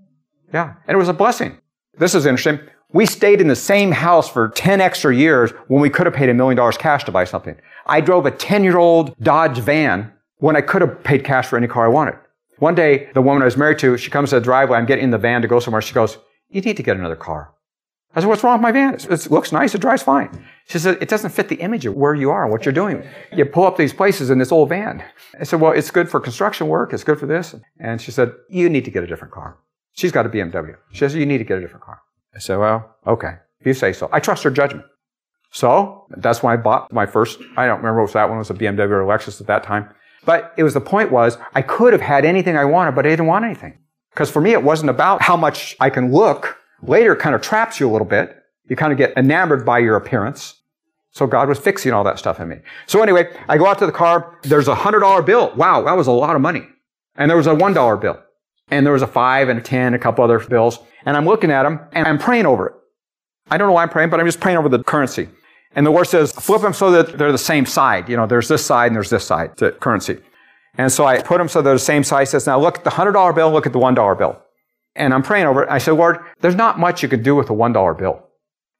Yeah. And it was a blessing. This is interesting. We stayed in the same house for 10 extra years when we could have paid a million dollars cash to buy something. I drove a 10 year old Dodge van when I could have paid cash for any car I wanted. One day, the woman I was married to, she comes to the driveway. I'm getting in the van to go somewhere. She goes, you need to get another car. I said, what's wrong with my van? It looks nice. It drives fine. She said, it doesn't fit the image of where you are and what you're doing. You pull up these places in this old van. I said, well, it's good for construction work. It's good for this. And she said, you need to get a different car. She's got a BMW. She says, you need to get a different car. I said, well, okay, if you say so. I trust her judgment. So that's when I bought my first, I don't remember what that one was, a BMW or a Lexus at that time. But it was the point was I could have had anything I wanted, but I didn't want anything. Because for me, it wasn't about how much I can look. Later, it kind of traps you a little bit. You kind of get enamored by your appearance. So God was fixing all that stuff in me. So anyway, I go out to the car. There's a hundred dollar bill. Wow, that was a lot of money. And there was a one dollar bill. And there was a five and a ten, a couple other bills. And I'm looking at them and I'm praying over it. I don't know why I'm praying, but I'm just praying over the currency. And the Lord says, flip them so that they're the same side. You know, there's this side and there's this side, the currency. And so I put them so they're the same size. He says, now look at the $100 bill, look at the $1 bill. And I'm praying over it. I said, Lord, there's not much you can do with a $1 bill.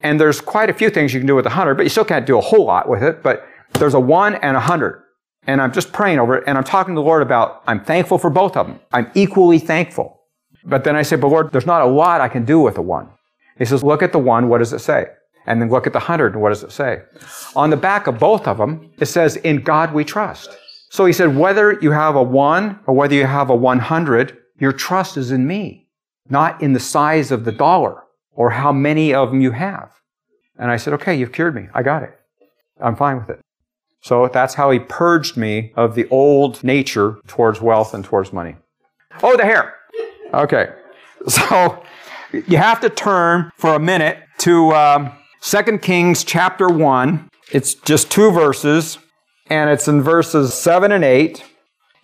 And there's quite a few things you can do with a 100, but you still can't do a whole lot with it. But there's a 1 and a 100. And I'm just praying over it. And I'm talking to the Lord about, I'm thankful for both of them. I'm equally thankful. But then I say, but Lord, there's not a lot I can do with the 1. He says, look at the 1, what does it say? And then look at the 100, and what does it say? On the back of both of them, it says, in God we trust. So he said, whether you have a 1 or whether you have a 100, your trust is in me, not in the size of the dollar or how many of them you have. And I said, okay, you've cured me. I got it. I'm fine with it. So that's how he purged me of the old nature towards wealth and towards money. Oh, the hair. Okay. So you have to turn for a minute to um, 2 Kings chapter 1. It's just two verses, and it's in verses 7 and 8.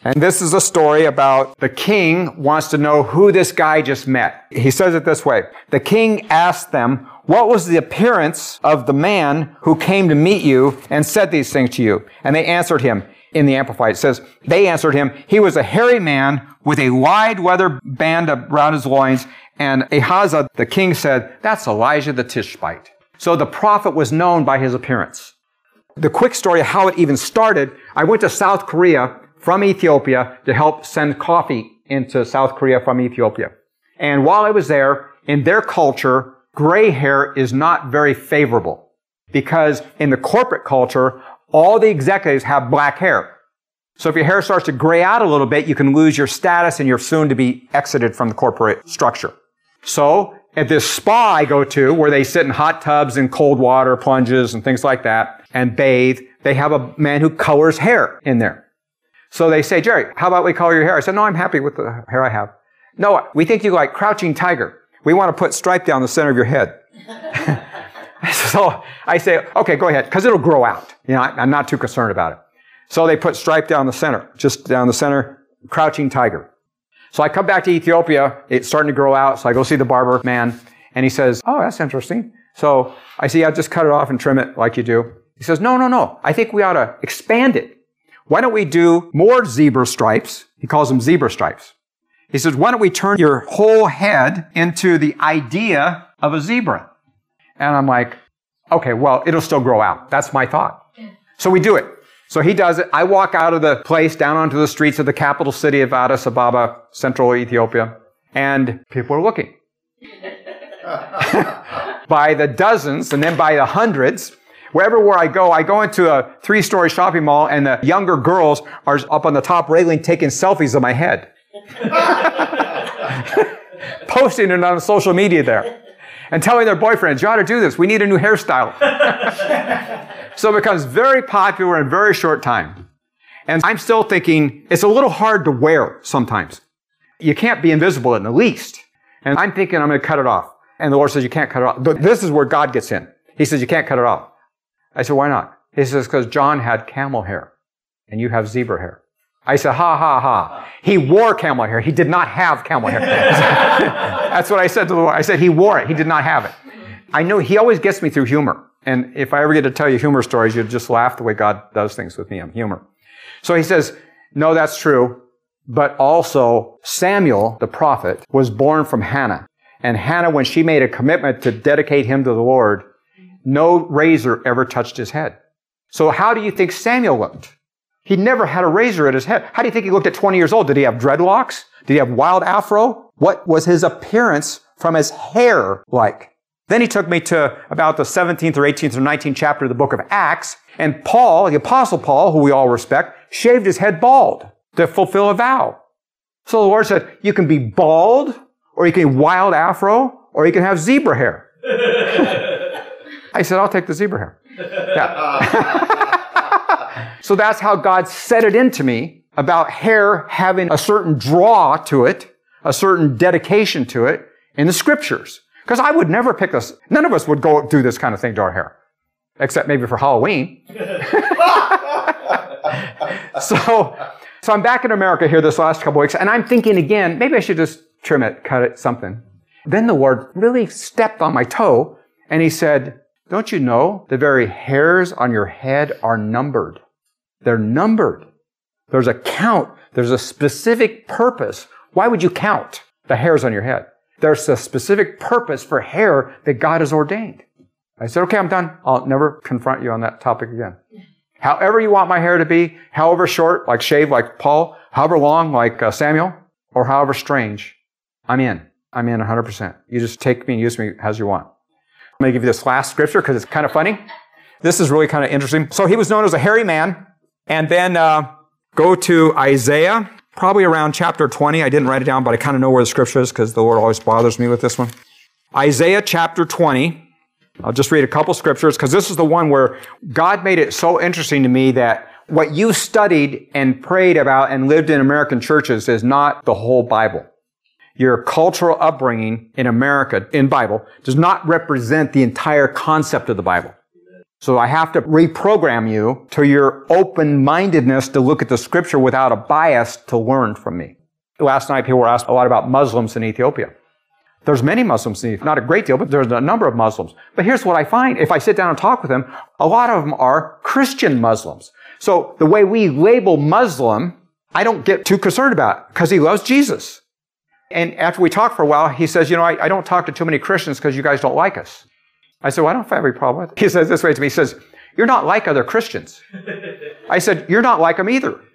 And this is a story about the king wants to know who this guy just met. He says it this way. The king asked them, what was the appearance of the man who came to meet you and said these things to you? And they answered him in the Amplified. It says, they answered him, he was a hairy man with a wide leather band around his loins. And Ahaziah, the king said, that's Elijah the Tishbite. So the prophet was known by his appearance. The quick story of how it even started, I went to South Korea from Ethiopia to help send coffee into South Korea from Ethiopia. And while I was there, in their culture, gray hair is not very favorable because in the corporate culture, all the executives have black hair. So if your hair starts to gray out a little bit, you can lose your status and you're soon to be exited from the corporate structure. So at this spa I go to where they sit in hot tubs and cold water plunges and things like that and bathe, they have a man who colors hair in there. So they say, Jerry, how about we color your hair? I said, no, I'm happy with the hair I have. No, we think you like crouching tiger. We want to put stripe down the center of your head. so I say, okay, go ahead, because it'll grow out. You know, I'm not too concerned about it. So they put stripe down the center, just down the center, crouching tiger. So I come back to Ethiopia. It's starting to grow out. So I go see the barber man and he says, Oh, that's interesting. So I say, I'll just cut it off and trim it like you do. He says, No, no, no. I think we ought to expand it. Why don't we do more zebra stripes? He calls them zebra stripes. He says, Why don't we turn your whole head into the idea of a zebra? And I'm like, Okay, well, it'll still grow out. That's my thought. So we do it. So he does it. I walk out of the place down onto the streets of the capital city of Addis Ababa, central Ethiopia, and people are looking. by the dozens and then by the hundreds. Wherever where I go, I go into a three-story shopping mall and the younger girls are up on the top railing taking selfies of my head. Posting it on social media there. And telling their boyfriends, you ought to do this. We need a new hairstyle. So it becomes very popular in very short time. And I'm still thinking it's a little hard to wear sometimes. You can't be invisible in the least. And I'm thinking I'm going to cut it off. And the Lord says, you can't cut it off. But this is where God gets in. He says, you can't cut it off. I said, why not? He says, because John had camel hair and you have zebra hair. I said, ha, ha, ha. He wore camel hair. He did not have camel hair. That's what I said to the Lord. I said, he wore it. He did not have it. I know he always gets me through humor. And if I ever get to tell you humor stories, you'd just laugh the way God does things with me. I'm humor. So he says, no, that's true. But also Samuel, the prophet, was born from Hannah. And Hannah, when she made a commitment to dedicate him to the Lord, no razor ever touched his head. So how do you think Samuel looked? He never had a razor at his head. How do you think he looked at 20 years old? Did he have dreadlocks? Did he have wild afro? What was his appearance from his hair like? Then he took me to about the 17th or 18th or 19th chapter of the book of Acts, and Paul, the apostle Paul, who we all respect, shaved his head bald to fulfill a vow. So the Lord said, you can be bald, or you can be wild afro, or you can have zebra hair. I said, I'll take the zebra hair. Yeah. so that's how God set it into me about hair having a certain draw to it, a certain dedication to it in the scriptures. Because I would never pick this. None of us would go do this kind of thing to our hair, except maybe for Halloween. so, so I'm back in America here this last couple weeks, and I'm thinking again, maybe I should just trim it, cut it, something. Then the Lord really stepped on my toe, and He said, Don't you know the very hairs on your head are numbered? They're numbered. There's a count. There's a specific purpose. Why would you count the hairs on your head? There's a specific purpose for hair that God has ordained. I said, okay, I'm done. I'll never confront you on that topic again. However you want my hair to be, however short, like shaved like Paul, however long, like uh, Samuel, or however strange, I'm in. I'm in 100%. You just take me and use me as you want. I'm going to give you this last scripture because it's kind of funny. This is really kind of interesting. So he was known as a hairy man. And then uh, go to Isaiah, probably around chapter 20. I didn't write it down, but I kind of know where the scripture is because the Lord always bothers me with this one. Isaiah chapter 20. I'll just read a couple scriptures because this is the one where God made it so interesting to me that what you studied and prayed about and lived in American churches is not the whole Bible. Your cultural upbringing in America, in Bible, does not represent the entire concept of the Bible. So I have to reprogram you to your open-mindedness to look at the scripture without a bias to learn from me. Last night people were asked a lot about Muslims in Ethiopia. There's many Muslims in Ethiopia, not a great deal, but there's a number of Muslims. But here's what I find. If I sit down and talk with them, a lot of them are Christian Muslims. So the way we label Muslim, I don't get too concerned about because he loves Jesus. And after we talk for a while, he says, you know, I, I don't talk to too many Christians because you guys don't like us. I said, well, I don't have any problem with it. He says this way to me. He says, you're not like other Christians. I said, you're not like them either.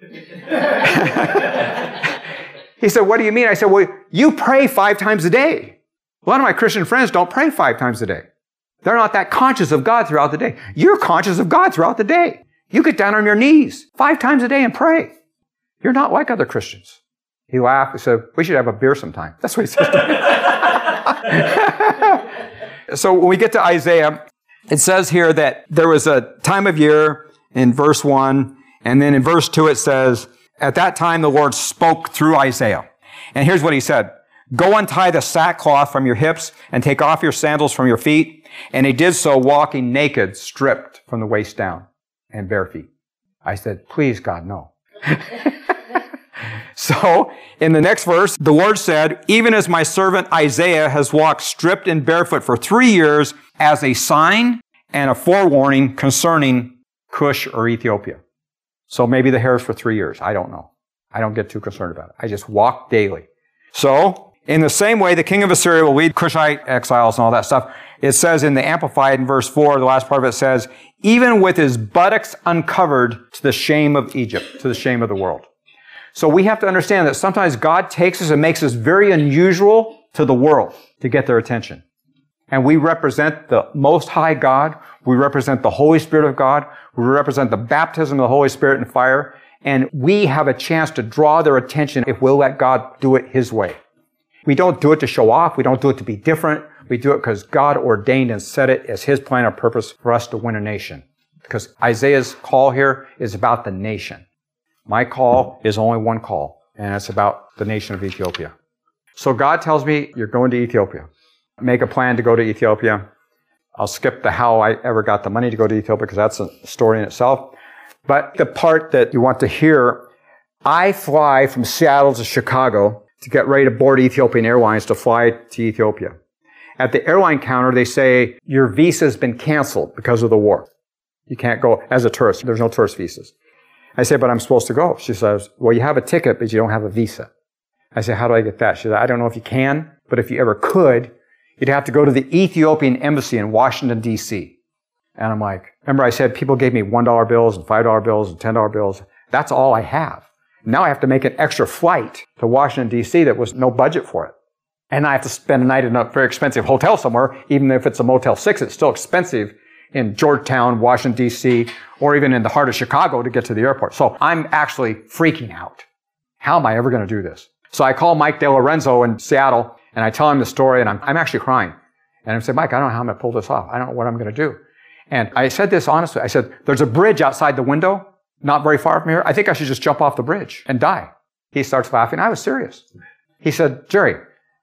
he said, what do you mean? I said, well, you pray five times a day. A lot of my Christian friends don't pray five times a day. They're not that conscious of God throughout the day. You're conscious of God throughout the day. You get down on your knees five times a day and pray. You're not like other Christians. He laughed. He said, we should have a beer sometime. That's what he said so when we get to Isaiah, it says here that there was a time of year in verse 1, and then in verse 2 it says, At that time the Lord spoke through Isaiah. And here's what he said. Go untie the sackcloth from your hips and take off your sandals from your feet. And he did so walking naked, stripped from the waist down and bare feet. I said, please God, no. So, in the next verse, the Lord said, Even as my servant Isaiah has walked stripped and barefoot for three years as a sign and a forewarning concerning Cush or Ethiopia. So maybe the hair is for three years. I don't know. I don't get too concerned about it. I just walk daily. So, in the same way, the king of Assyria will lead Cushite exiles and all that stuff. It says in the Amplified in verse 4, the last part of it says, even with his buttocks uncovered to the shame of Egypt, to the shame of the world. So we have to understand that sometimes God takes us and makes us very unusual to the world to get their attention. And we represent the Most High God. We represent the Holy Spirit of God. We represent the baptism of the Holy Spirit and fire. And we have a chance to draw their attention if we'll let God do it His way. We don't do it to show off. We don't do it to be different. We do it because God ordained and set it as His plan or purpose for us to win a nation. Because Isaiah's call here is about the nation. My call is only one call, and it's about the nation of Ethiopia. So God tells me, you're going to Ethiopia. Make a plan to go to Ethiopia. I'll skip the how I ever got the money to go to Ethiopia because that's a story in itself. But the part that you want to hear, I fly from Seattle to Chicago to get ready to board Ethiopian Airlines to fly to Ethiopia. At the airline counter, they say, your visa has been canceled because of the war. You can't go as a tourist. There's no tourist visas. I say, but I'm supposed to go. She says, well, you have a ticket, but you don't have a visa. I say, how do I get that? She said, I don't know if you can, but if you ever could, you'd have to go to the Ethiopian embassy in Washington, D.C. And I'm like, remember I said people gave me $1 bills and $5 bills and $10 bills. That's all I have. Now I have to make an extra flight to Washington, D.C. that was no budget for it. And I have to spend a night in a very expensive hotel somewhere, even if it's a Motel 6, it's still expensive in Georgetown, Washington, D.C., or even in the heart of Chicago to get to the airport. So I'm actually freaking out. How am I ever going to do this? So I call Mike DeLorenzo in Seattle and I tell him the story and I'm, I'm actually crying. And I say, Mike, I don't know how I'm going to pull this off. I don't know what I'm going to do. And I said this honestly. I said, there's a bridge outside the window, not very far from here. I think I should just jump off the bridge and die. He starts laughing. I was serious. He said, Jerry,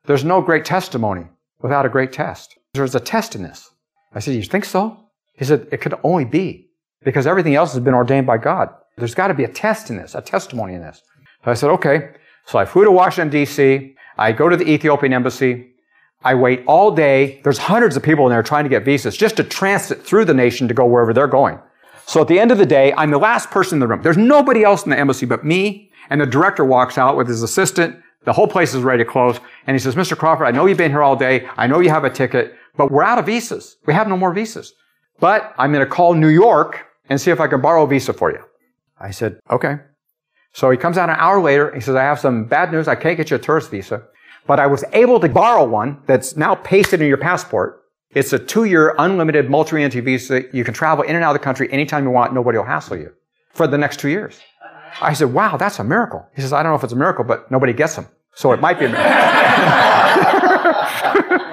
there's no great testimony without a great test. There's a test in this. I said, You think so? He said, It could only be because everything else has been ordained by God. There's got to be a test in this, a testimony in this. So I said, Okay. So I flew to Washington, D.C. I go to the Ethiopian embassy. I wait all day. There's hundreds of people in there trying to get visas just to transit through the nation to go wherever they're going. So at the end of the day, I'm the last person in the room. There's nobody else in the embassy but me. And the director walks out with his assistant. The whole place is ready to close. And he says, Mr. Crawford, I know you've been here all day. I know you have a ticket, but we're out of visas. We have no more visas. But I'm going to call New York and see if I can borrow a visa for you. I said, okay. So he comes out an hour later. He says, I have some bad news. I can't get you a tourist visa, but I was able to borrow one that's now pasted in your passport. It's a two-year unlimited multi-entry visa. You can travel in and out of the country anytime you want. Nobody will hassle you for the next two years. I said, wow, that's a miracle. He says, I don't know if it's a miracle, but nobody gets them. So it might be a miracle.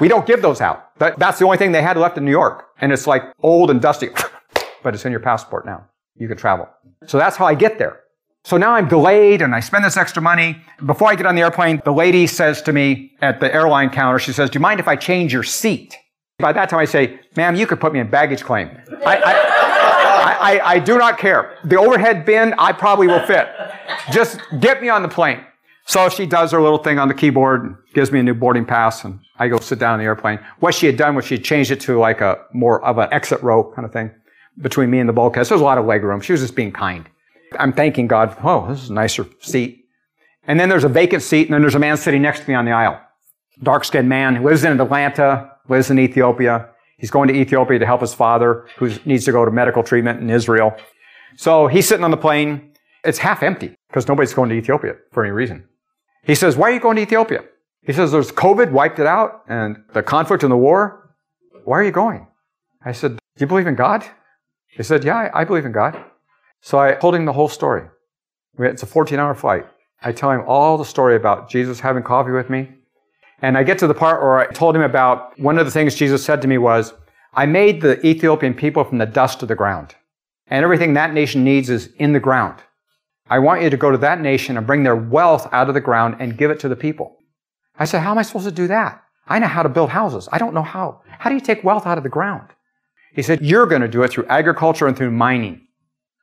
we don't give those out. That, that's the only thing they had left in New York. And it's like old and dusty, but it's in your passport now. You can travel. So that's how I get there. So now I'm delayed and I spend this extra money. Before I get on the airplane, the lady says to me at the airline counter, she says, do you mind if I change your seat? By that time I say, ma'am, you could put me in baggage claim. I, I, I, I do not care. The overhead bin, I probably will fit. Just get me on the plane. So she does her little thing on the keyboard gives me a new boarding pass and I go sit down in the airplane. What she had done was she changed it to like a more of an exit row kind of thing between me and the bulkhead. So there's a lot of leg room. She was just being kind. I'm thanking God. Oh, this is a nicer seat. And then there's a vacant seat, and then there's a man sitting next to me on the aisle. Dark skinned man, who lives in Atlanta, lives in Ethiopia. He's going to Ethiopia to help his father, who needs to go to medical treatment in Israel. So he's sitting on the plane. It's half empty because nobody's going to Ethiopia for any reason. He says, Why are you going to Ethiopia? He says, There's COVID wiped it out and the conflict and the war. Why are you going? I said, Do you believe in God? He said, Yeah, I believe in God. So I told him the whole story. It's a 14 hour flight. I tell him all the story about Jesus having coffee with me. And I get to the part where I told him about one of the things Jesus said to me was, I made the Ethiopian people from the dust of the ground. And everything that nation needs is in the ground. I want you to go to that nation and bring their wealth out of the ground and give it to the people. I said, how am I supposed to do that? I know how to build houses. I don't know how. How do you take wealth out of the ground? He said, you're going to do it through agriculture and through mining.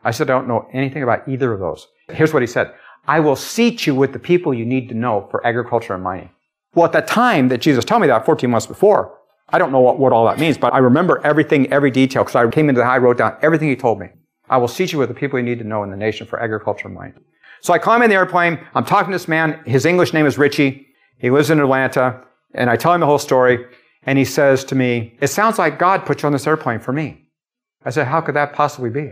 I said, I don't know anything about either of those. Here's what he said. I will seat you with the people you need to know for agriculture and mining. Well, at the time that Jesus told me that 14 months before, I don't know what, what all that means, but I remember everything, every detail, because I came into the high, wrote down everything he told me. I will seat you with the people you need to know in the nation for agriculture and mining. So I climb in the airplane. I'm talking to this man. His English name is Richie. He lives in Atlanta. And I tell him the whole story. And he says to me, it sounds like God put you on this airplane for me. I said, how could that possibly be?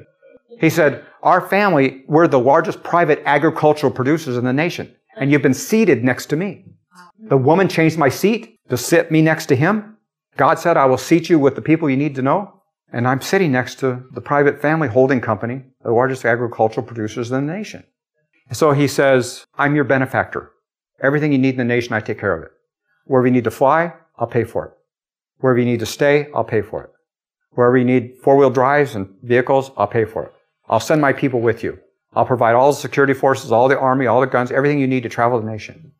He said, Our family, we're the largest private agricultural producers in the nation, and you've been seated next to me. The woman changed my seat to sit me next to him. God said, I will seat you with the people you need to know. And I'm sitting next to the private family holding company, the largest agricultural producers in the nation. So he says, I'm your benefactor. Everything you need in the nation, I take care of it. Wherever you need to fly, I'll pay for it. Wherever you need to stay, I'll pay for it. Wherever you need four wheel drives and vehicles, I'll pay for it. I'll send my people with you. I'll provide all the security forces, all the army, all the guns, everything you need to travel the nation.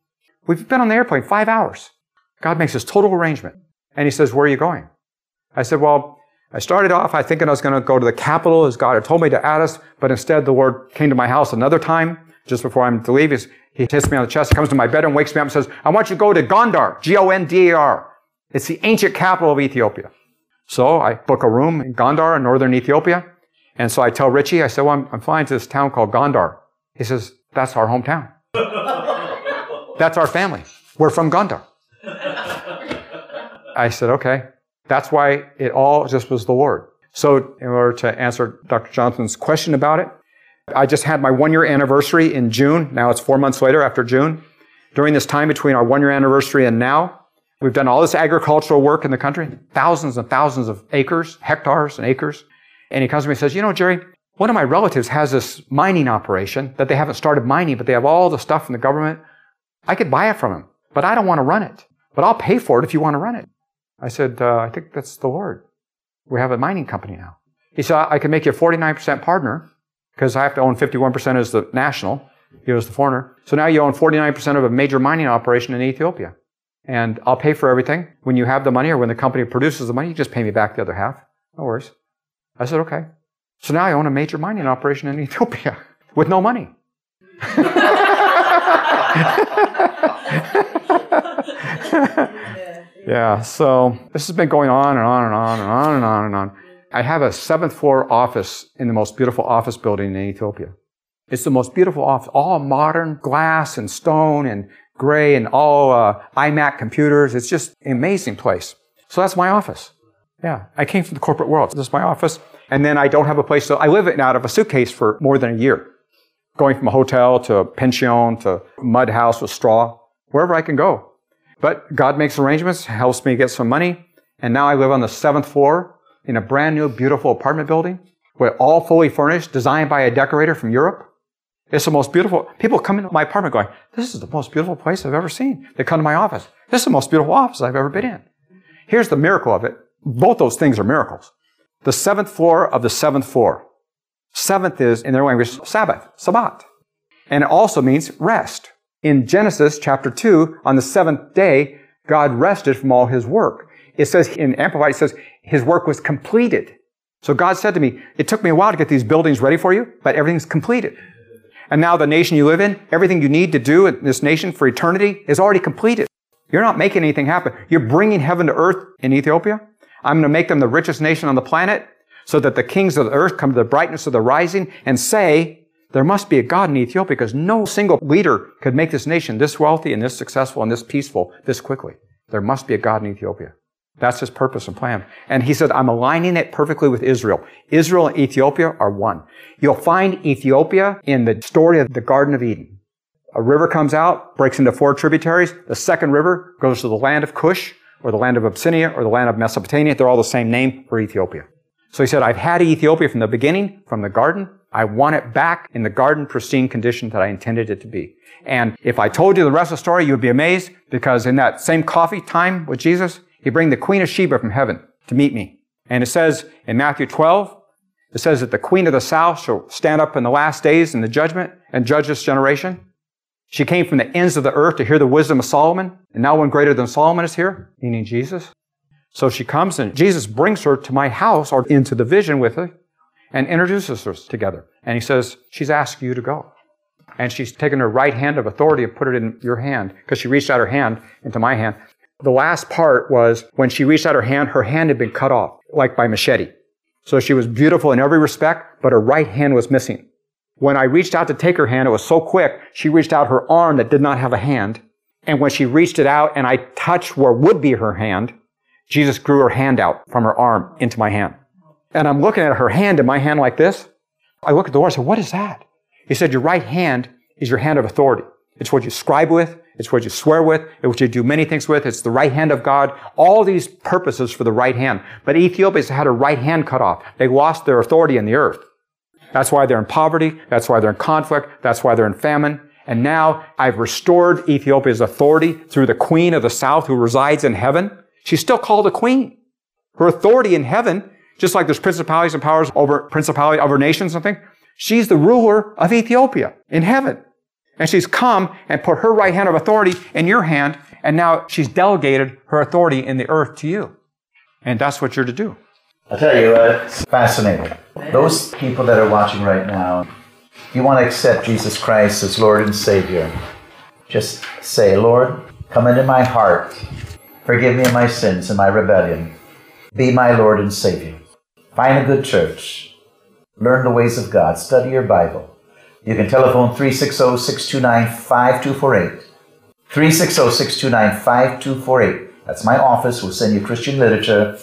We've been on the airplane five hours. God makes this total arrangement. And he says, where are you going? I said, well, I started off, I thinking I was going to go to the capital as God had told me to Addis, but instead the Lord came to my house another time, just before I'm to leave. He hits me on the chest, comes to my bed and wakes me up and says, I want you to go to Gondar, G-O-N-D-A-R. It's the ancient capital of Ethiopia. So I book a room in Gondar in northern Ethiopia. And so I tell Richie, I said, well, I'm, I'm flying to this town called Gondar. He says, that's our hometown. that's our family. We're from Gondar. I said, okay. That's why it all just was the Lord. So in order to answer Dr. Johnson's question about it, I just had my one year anniversary in June. Now it's four months later after June. During this time between our one year anniversary and now, we've done all this agricultural work in the country, thousands and thousands of acres, hectares and acres. And he comes to me and says, you know, Jerry, one of my relatives has this mining operation that they haven't started mining, but they have all the stuff from the government. I could buy it from him, but I don't want to run it. But I'll pay for it if you want to run it. I said, uh, I think that's the Lord. We have a mining company now. He said, I can make you a 49% partner because I have to own 51% as the national. He was the foreigner. So now you own 49% of a major mining operation in Ethiopia. And I'll pay for everything. When you have the money or when the company produces the money, you just pay me back the other half. No worries. I said, okay. So now I own a major mining operation in Ethiopia with no money. yeah, so this has been going on and on and on and on and on and on. I have a seventh floor office in the most beautiful office building in Ethiopia. It's the most beautiful office, all modern glass and stone and gray and all uh, iMac computers. It's just an amazing place. So that's my office. Yeah, I came from the corporate world. This is my office. And then I don't have a place to, I live in out of a suitcase for more than a year. Going from a hotel to a pension to mud house with straw, wherever I can go. But God makes arrangements, helps me get some money. And now I live on the seventh floor in a brand new, beautiful apartment building, with all fully furnished, designed by a decorator from Europe. It's the most beautiful. People come into my apartment going, this is the most beautiful place I've ever seen. They come to my office. This is the most beautiful office I've ever been in. Here's the miracle of it. Both those things are miracles. The seventh floor of the seventh floor. Seventh is, in their language, Sabbath, Sabbat. And it also means rest. In Genesis chapter 2, on the seventh day, God rested from all his work. It says in Amplified, it says his work was completed. So God said to me, it took me a while to get these buildings ready for you, but everything's completed. And now the nation you live in, everything you need to do in this nation for eternity is already completed. You're not making anything happen. You're bringing heaven to earth in Ethiopia. I'm going to make them the richest nation on the planet so that the kings of the earth come to the brightness of the rising and say, there must be a God in Ethiopia because no single leader could make this nation this wealthy and this successful and this peaceful this quickly. There must be a God in Ethiopia. That's his purpose and plan. And he said, I'm aligning it perfectly with Israel. Israel and Ethiopia are one. You'll find Ethiopia in the story of the Garden of Eden. A river comes out, breaks into four tributaries. The second river goes to the land of Cush, or the land of Abyssinia, or the land of Mesopotamia. They're all the same name for Ethiopia. So he said, I've had Ethiopia from the beginning, from the garden. I want it back in the garden pristine condition that I intended it to be. And if I told you the rest of the story, you would be amazed because in that same coffee time with Jesus, he bring the Queen of Sheba from heaven to meet me. And it says in Matthew 12, it says that the Queen of the South shall stand up in the last days in the judgment and judge this generation. She came from the ends of the earth to hear the wisdom of Solomon, and now one greater than Solomon is here, meaning Jesus. So she comes and Jesus brings her to my house or into the vision with her and introduces us together. And he says, she's asked you to go. And she's taken her right hand of authority and put it in your hand because she reached out her hand into my hand. The last part was when she reached out her hand, her hand had been cut off, like by machete. So she was beautiful in every respect, but her right hand was missing. When I reached out to take her hand, it was so quick, she reached out her arm that did not have a hand. And when she reached it out and I touched where would be her hand, Jesus grew her hand out from her arm into my hand. And I'm looking at her hand in my hand like this. I look at the Lord and I say, what is that? He said, your right hand is your hand of authority. It's what you scribe with. It's what you swear with. It's what you do many things with. It's the right hand of God. All these purposes for the right hand. But Ethiopia's had a right hand cut off. They lost their authority in the earth. That's why they're in poverty. That's why they're in conflict. That's why they're in famine. And now I've restored Ethiopia's authority through the queen of the south who resides in heaven. She's still called a queen. Her authority in heaven, just like there's principalities and powers over principality over nations and something, she's the ruler of Ethiopia in heaven. And she's come and put her right hand of authority in your hand, and now she's delegated her authority in the earth to you. And that's what you're to do. I tell you, uh, it's fascinating. Those people that are watching right now, if you want to accept Jesus Christ as Lord and Savior. Just say, Lord, come into my heart. Forgive me of my sins and my rebellion. Be my Lord and Savior. Find a good church. Learn the ways of God. Study your Bible. You can telephone 360 629 5248. 360 629 5248. That's my office. We'll send you Christian literature.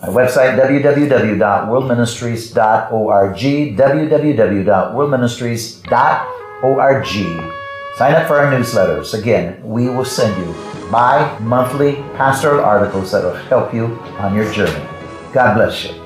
My website, www.worldministries.org. www.worldministries.org. Sign up for our newsletters. Again, we will send you bi monthly pastoral articles that will help you on your journey. God bless you.